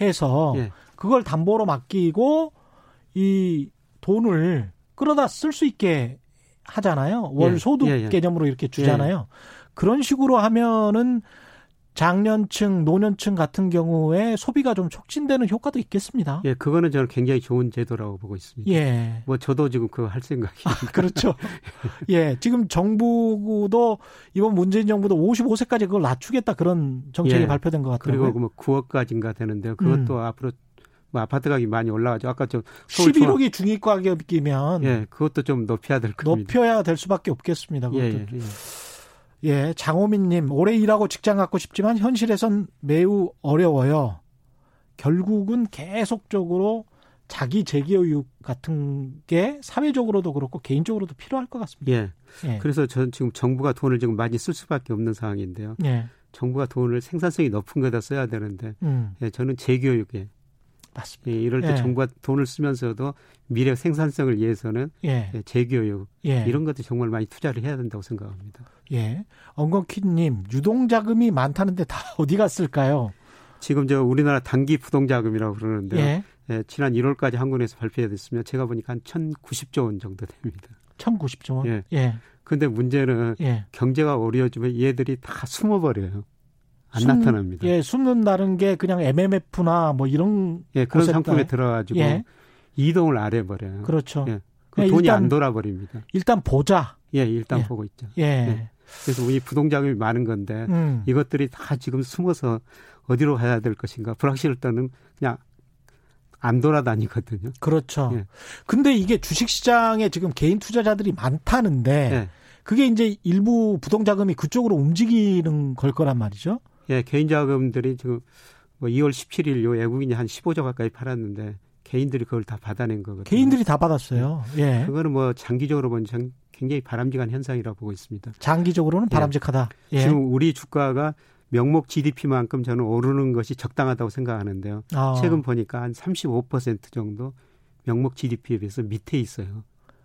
해서 예. 그걸 담보로 맡기고 이 돈을 끌어다 쓸 수 있게 하잖아요. 월 예. 소득 예, 예. 개념으로 이렇게 주잖아요. 예. 그런 식으로 하면은 장년층, 노년층 같은 경우에 소비가 좀 촉진되는 효과도 있겠습니다.
예, 그거는 저는 굉장히 좋은 제도라고 보고 있습니다. 예. 뭐 저도 지금 그거 할 생각이. 아,
그렇죠. 예, 지금 정부도 이번 문재인 정부도 55세까지 그걸 낮추겠다 그런 정책이 예. 발표된 것 같아요.
그리고 뭐 9억까지인가 되는데요. 그것도 음. 앞으로 뭐 아파트 가격이 많이 올라가죠. 아까 좀
11억이 중위 가격이면
예, 그것도 좀 높여야 될
겁니다. 높여야 될 수밖에 없겠습니다. 예, 예, 예. 예, 장호민님 오래 일하고 직장 갖고 싶지만 현실에선 매우 어려워요. 결국은 계속적으로 자기 재교육 같은 게 사회적으로도 그렇고 개인적으로도 필요할 것 같습니다.
예. 예. 그래서 저는 지금 정부가 돈을 지금 많이 쓸 수밖에 없는 상황인데요. 예. 정부가 돈을 생산성이 높은 거다 써야 되는데 음. 예, 저는 재교육에 맞습니다. 예, 이럴 때 예. 정부가 돈을 쓰면서도 미래 생산성을 위해서는 예. 예 재교육 예. 이런 것도 정말 많이 투자를 해야 된다고 생각합니다.
예. 엉겅키님 유동 자금이 많다는데 다 어디 갔을까요?
지금 저 우리나라 단기 부동자금이라고 그러는데요. 예. 예, 지난 1월까지 한국에서 발표됐으면 제가 보니까 한 1,090조 원 정도 됩니다.
1,090조 원? 예. 예.
근데 문제는 예. 경제가 어려워지면 얘들이 다 숨어버려요. 안 숨, 나타납니다.
예, 숨는다는 게 그냥 MMF나 뭐 이런
예, 그런 상품에 들어가지고 예. 이동을 안 해버려요.
그렇죠. 예.
그 돈이 일단, 안 돌아버립니다.
일단 보자.
예, 일단 예. 보고 있죠.
예. 예.
그래서 우리 부동자금이 많은 건데 음. 이것들이 다 지금 숨어서 어디로 가야 될 것인가 불확실을 떠는 그냥 안 돌아다니거든요.
그렇죠. 예. 근데 이게 주식 시장에 지금 개인 투자자들이 많다는데 예. 그게 이제 일부 부동자금이 그쪽으로 움직이는 걸 거란 말이죠.
예, 개인 자금들이 지금 뭐 2월 17일 요 외국인이 한 15조 가까이 팔았는데 개인들이 그걸 다 받아낸 거거든요.
개인들이 다 받았어요. 예.
그거는 뭐 장기적으로 보면 굉장히 바람직한 현상이라고 보고 있습니다.
장기적으로는 예. 바람직하다.
예. 지금 우리 주가가 명목 GDP만큼 저는 오르는 것이 적당하다고 생각하는데요. 아. 최근 보니까 한 35% 정도 명목 GDP에 비해서 밑에 있어요.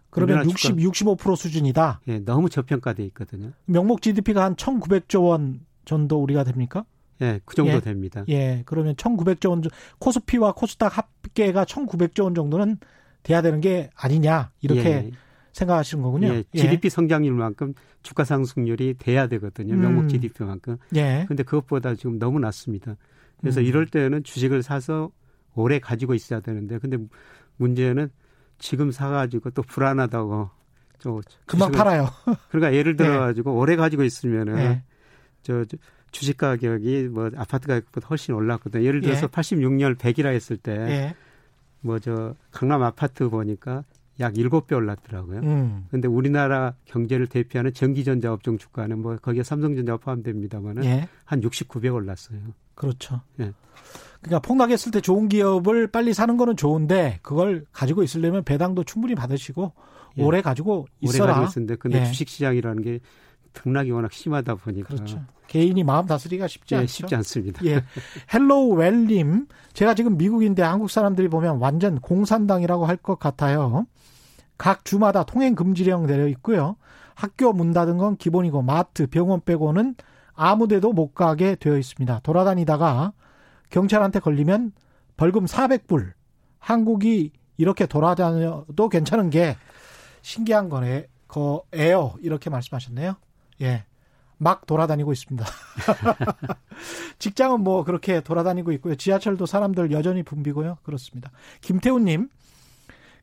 그러면 60, 65% 수준이다?
예, 너무 저평가돼 있거든요.
명목 GDP가 한 1,900조 원 정도 우리가 됩니까?
예, 그 정도 예. 됩니다.
예, 그러면 1,900조 원, 코스피와 코스닥 합계가 1,900조 원 정도는 돼야 되는 게 아니냐, 이렇게 예. 생각하시는 거군요. 예,
GDP 예. 성장률만큼 주가 상승률이 돼야 되거든요. 명목 음. GDP만큼. 예. 근데 그것보다 지금 너무 낮습니다. 그래서 음. 이럴 때는 주식을 사서 오래 가지고 있어야 되는데, 근데 문제는 지금 사가지고 또 불안하다고
저 금방 팔아요.
그러니까 예를 들어 가지고 네. 오래 가지고 있으면은 네. 저, 저 주식 가격이 뭐 아파트 가격보다 훨씬 올랐거든요. 예를 들어서 예. 86년 100이라 했을 때 뭐저 예. 강남 아파트 보니까 약 7배 올랐더라고요. 음. 근데 우리나라 경제를 대표하는 전기전자 업종 주가는 뭐 거기에 삼성전자가 포함됩니다만은 예. 한 69배 올랐어요.
그렇죠. 예. 그러니까 폭락했을 때 좋은 기업을 빨리 사는 거는 좋은데 그걸 가지고 있으려면 배당도 충분히 받으시고 예. 오래 가지고 있어라. 오래
가지고 있는데 근데 예. 주식 시장이라는 게 등락이 워낙 심하다 보니까
그렇죠. 개인이 마음 다스리기가 쉽지
예,
않죠.
쉽지 않습니다.
예. 헬로우 웰님, 제가 지금 미국인데 한국 사람들이 보면 완전 공산당이라고 할 것 같아요. 각 주마다 통행 금지령 내려 있고요. 학교 문 닫은 건 기본이고 마트, 병원 빼고는 아무데도 못 가게 되어 있습니다. 돌아다니다가 경찰한테 걸리면 벌금 400불. 한국이 이렇게 돌아다녀도 괜찮은 게 신기한 거네. 거예요. 이렇게 말씀하셨네요. 예. 막 돌아다니고 있습니다. 직장은 뭐 그렇게 돌아다니고 있고요. 지하철도 사람들 여전히 붐비고요. 그렇습니다. 김태훈님,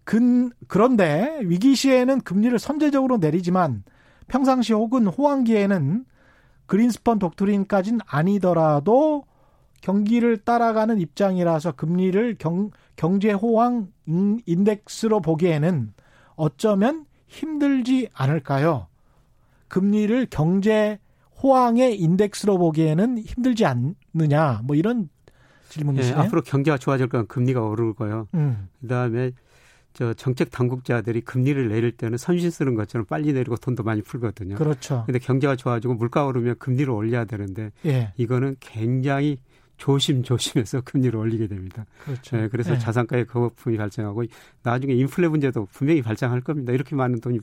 근, 그런데 위기 시에는 금리를 선제적으로 내리지만 평상시 혹은 호황기에는 그린스펀 독트린까지는 아니더라도 경기를 따라가는 입장이라서 금리를 경, 경제 호황 인덱스로 보기에는 어쩌면 힘들지 않을까요? 금리를 경제 호황의 인덱스로 보기에는 힘들지 않느냐? 뭐 이런 질문이시네요.
네, 앞으로 경제가 좋아질 건 금리가 오를 거예요. 음. 그다음에 저 정책 당국자들이 금리를 내릴 때는 선신 쓰는 것처럼 빨리 내리고 돈도 많이 풀거든요.
그렇죠.
근데 경제가 좋아지고 물가 오르면 금리를 올려야 되는데 예. 이거는 굉장히 조심조심해서 금리를 올리게 됩니다. 그렇죠. 네, 그래서 네. 자산가의 거품이 발생하고 나중에 인플레 문제도 분명히 발생할 겁니다. 이렇게 많은 돈이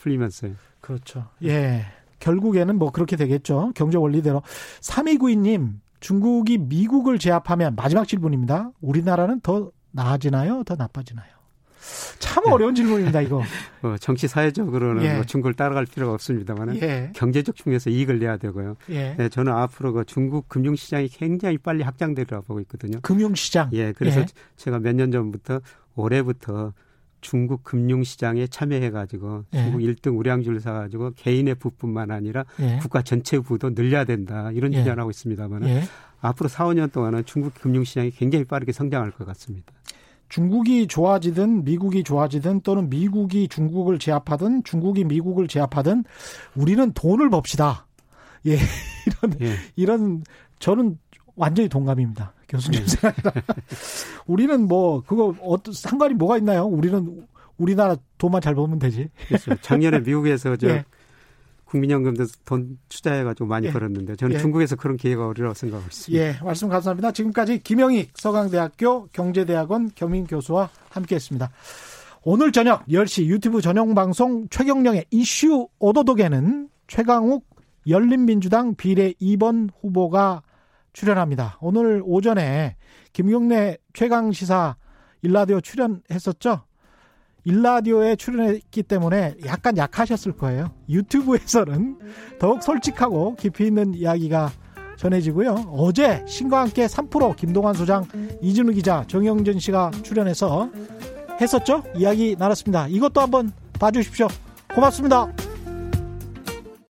풀리면서요.
그렇죠. 예. 결국에는 뭐 그렇게 되겠죠. 경제 원리대로. 3292님, 중국이 미국을 제압하면 마지막 질문입니다. 우리나라는 더 나아지나요? 더 나빠지나요? 참 어려운 질문입니다, 이거.
어, 정치 사회적으로는 예. 뭐 중국을 따라갈 필요가 없습니다만 예. 경제적 측면에서 이익을 내야 되고요. 예. 네, 저는 앞으로 그 중국 금융시장이 굉장히 빨리 확장되리라고 보고 있거든요.
금융시장?
예, 그래서 예. 제가 몇 년 전부터 올해부터 중국 금융시장에 참여해가지고 예. 중국 1등 우량주를 사가지고 개인의 부뿐만 아니라 예. 국가 전체 부도 늘려야 된다 이런 주장을 하고 있습니다만 앞으로 4, 5년 동안은 중국 금융시장이 굉장히 빠르게 성장할 것 같습니다.
중국이 좋아지든 미국이 좋아지든 또는 미국이 중국을 제압하든 중국이 미국을 제압하든 우리는 돈을 법시다. 예, 이런 예. 이런 저는 완전히 동감입니다. 교수님 예. 생각이라. 우리는 뭐 그거 어떤 상관이 뭐가 있나요? 우리는 우리나라 돈만 잘 벌면 되지.
그렇죠. 작년에 미국에서 저 예. 국민연금도 돈 투자해가지고 많이 예. 벌었는데 저는 예. 중국에서 그런 기회가 어려워 생각하고 있습니다.
예, 말씀 감사합니다. 지금까지 김영익 서강대학교 경제대학원 겸임 교수와 함께했습니다. 오늘 저녁 10시 유튜브 전용 방송 최경령의 이슈 오도독에는 최강욱 열린민주당 비례 2번 후보가 출연합니다. 오늘 오전에 김용래 최강 시사 일라디오 출연했었죠. 일라디오에 출연했기 때문에 약간 약하셨을 거예요. 유튜브에서는 더욱 솔직하고 깊이 있는 이야기가 전해지고요. 어제 신과 함께 3프로 김동환 소장, 이진우 기자, 정영진 씨가 출연해서 했었죠? 이야기 나눴습니다. 이것도 한번 봐주십시오. 고맙습니다.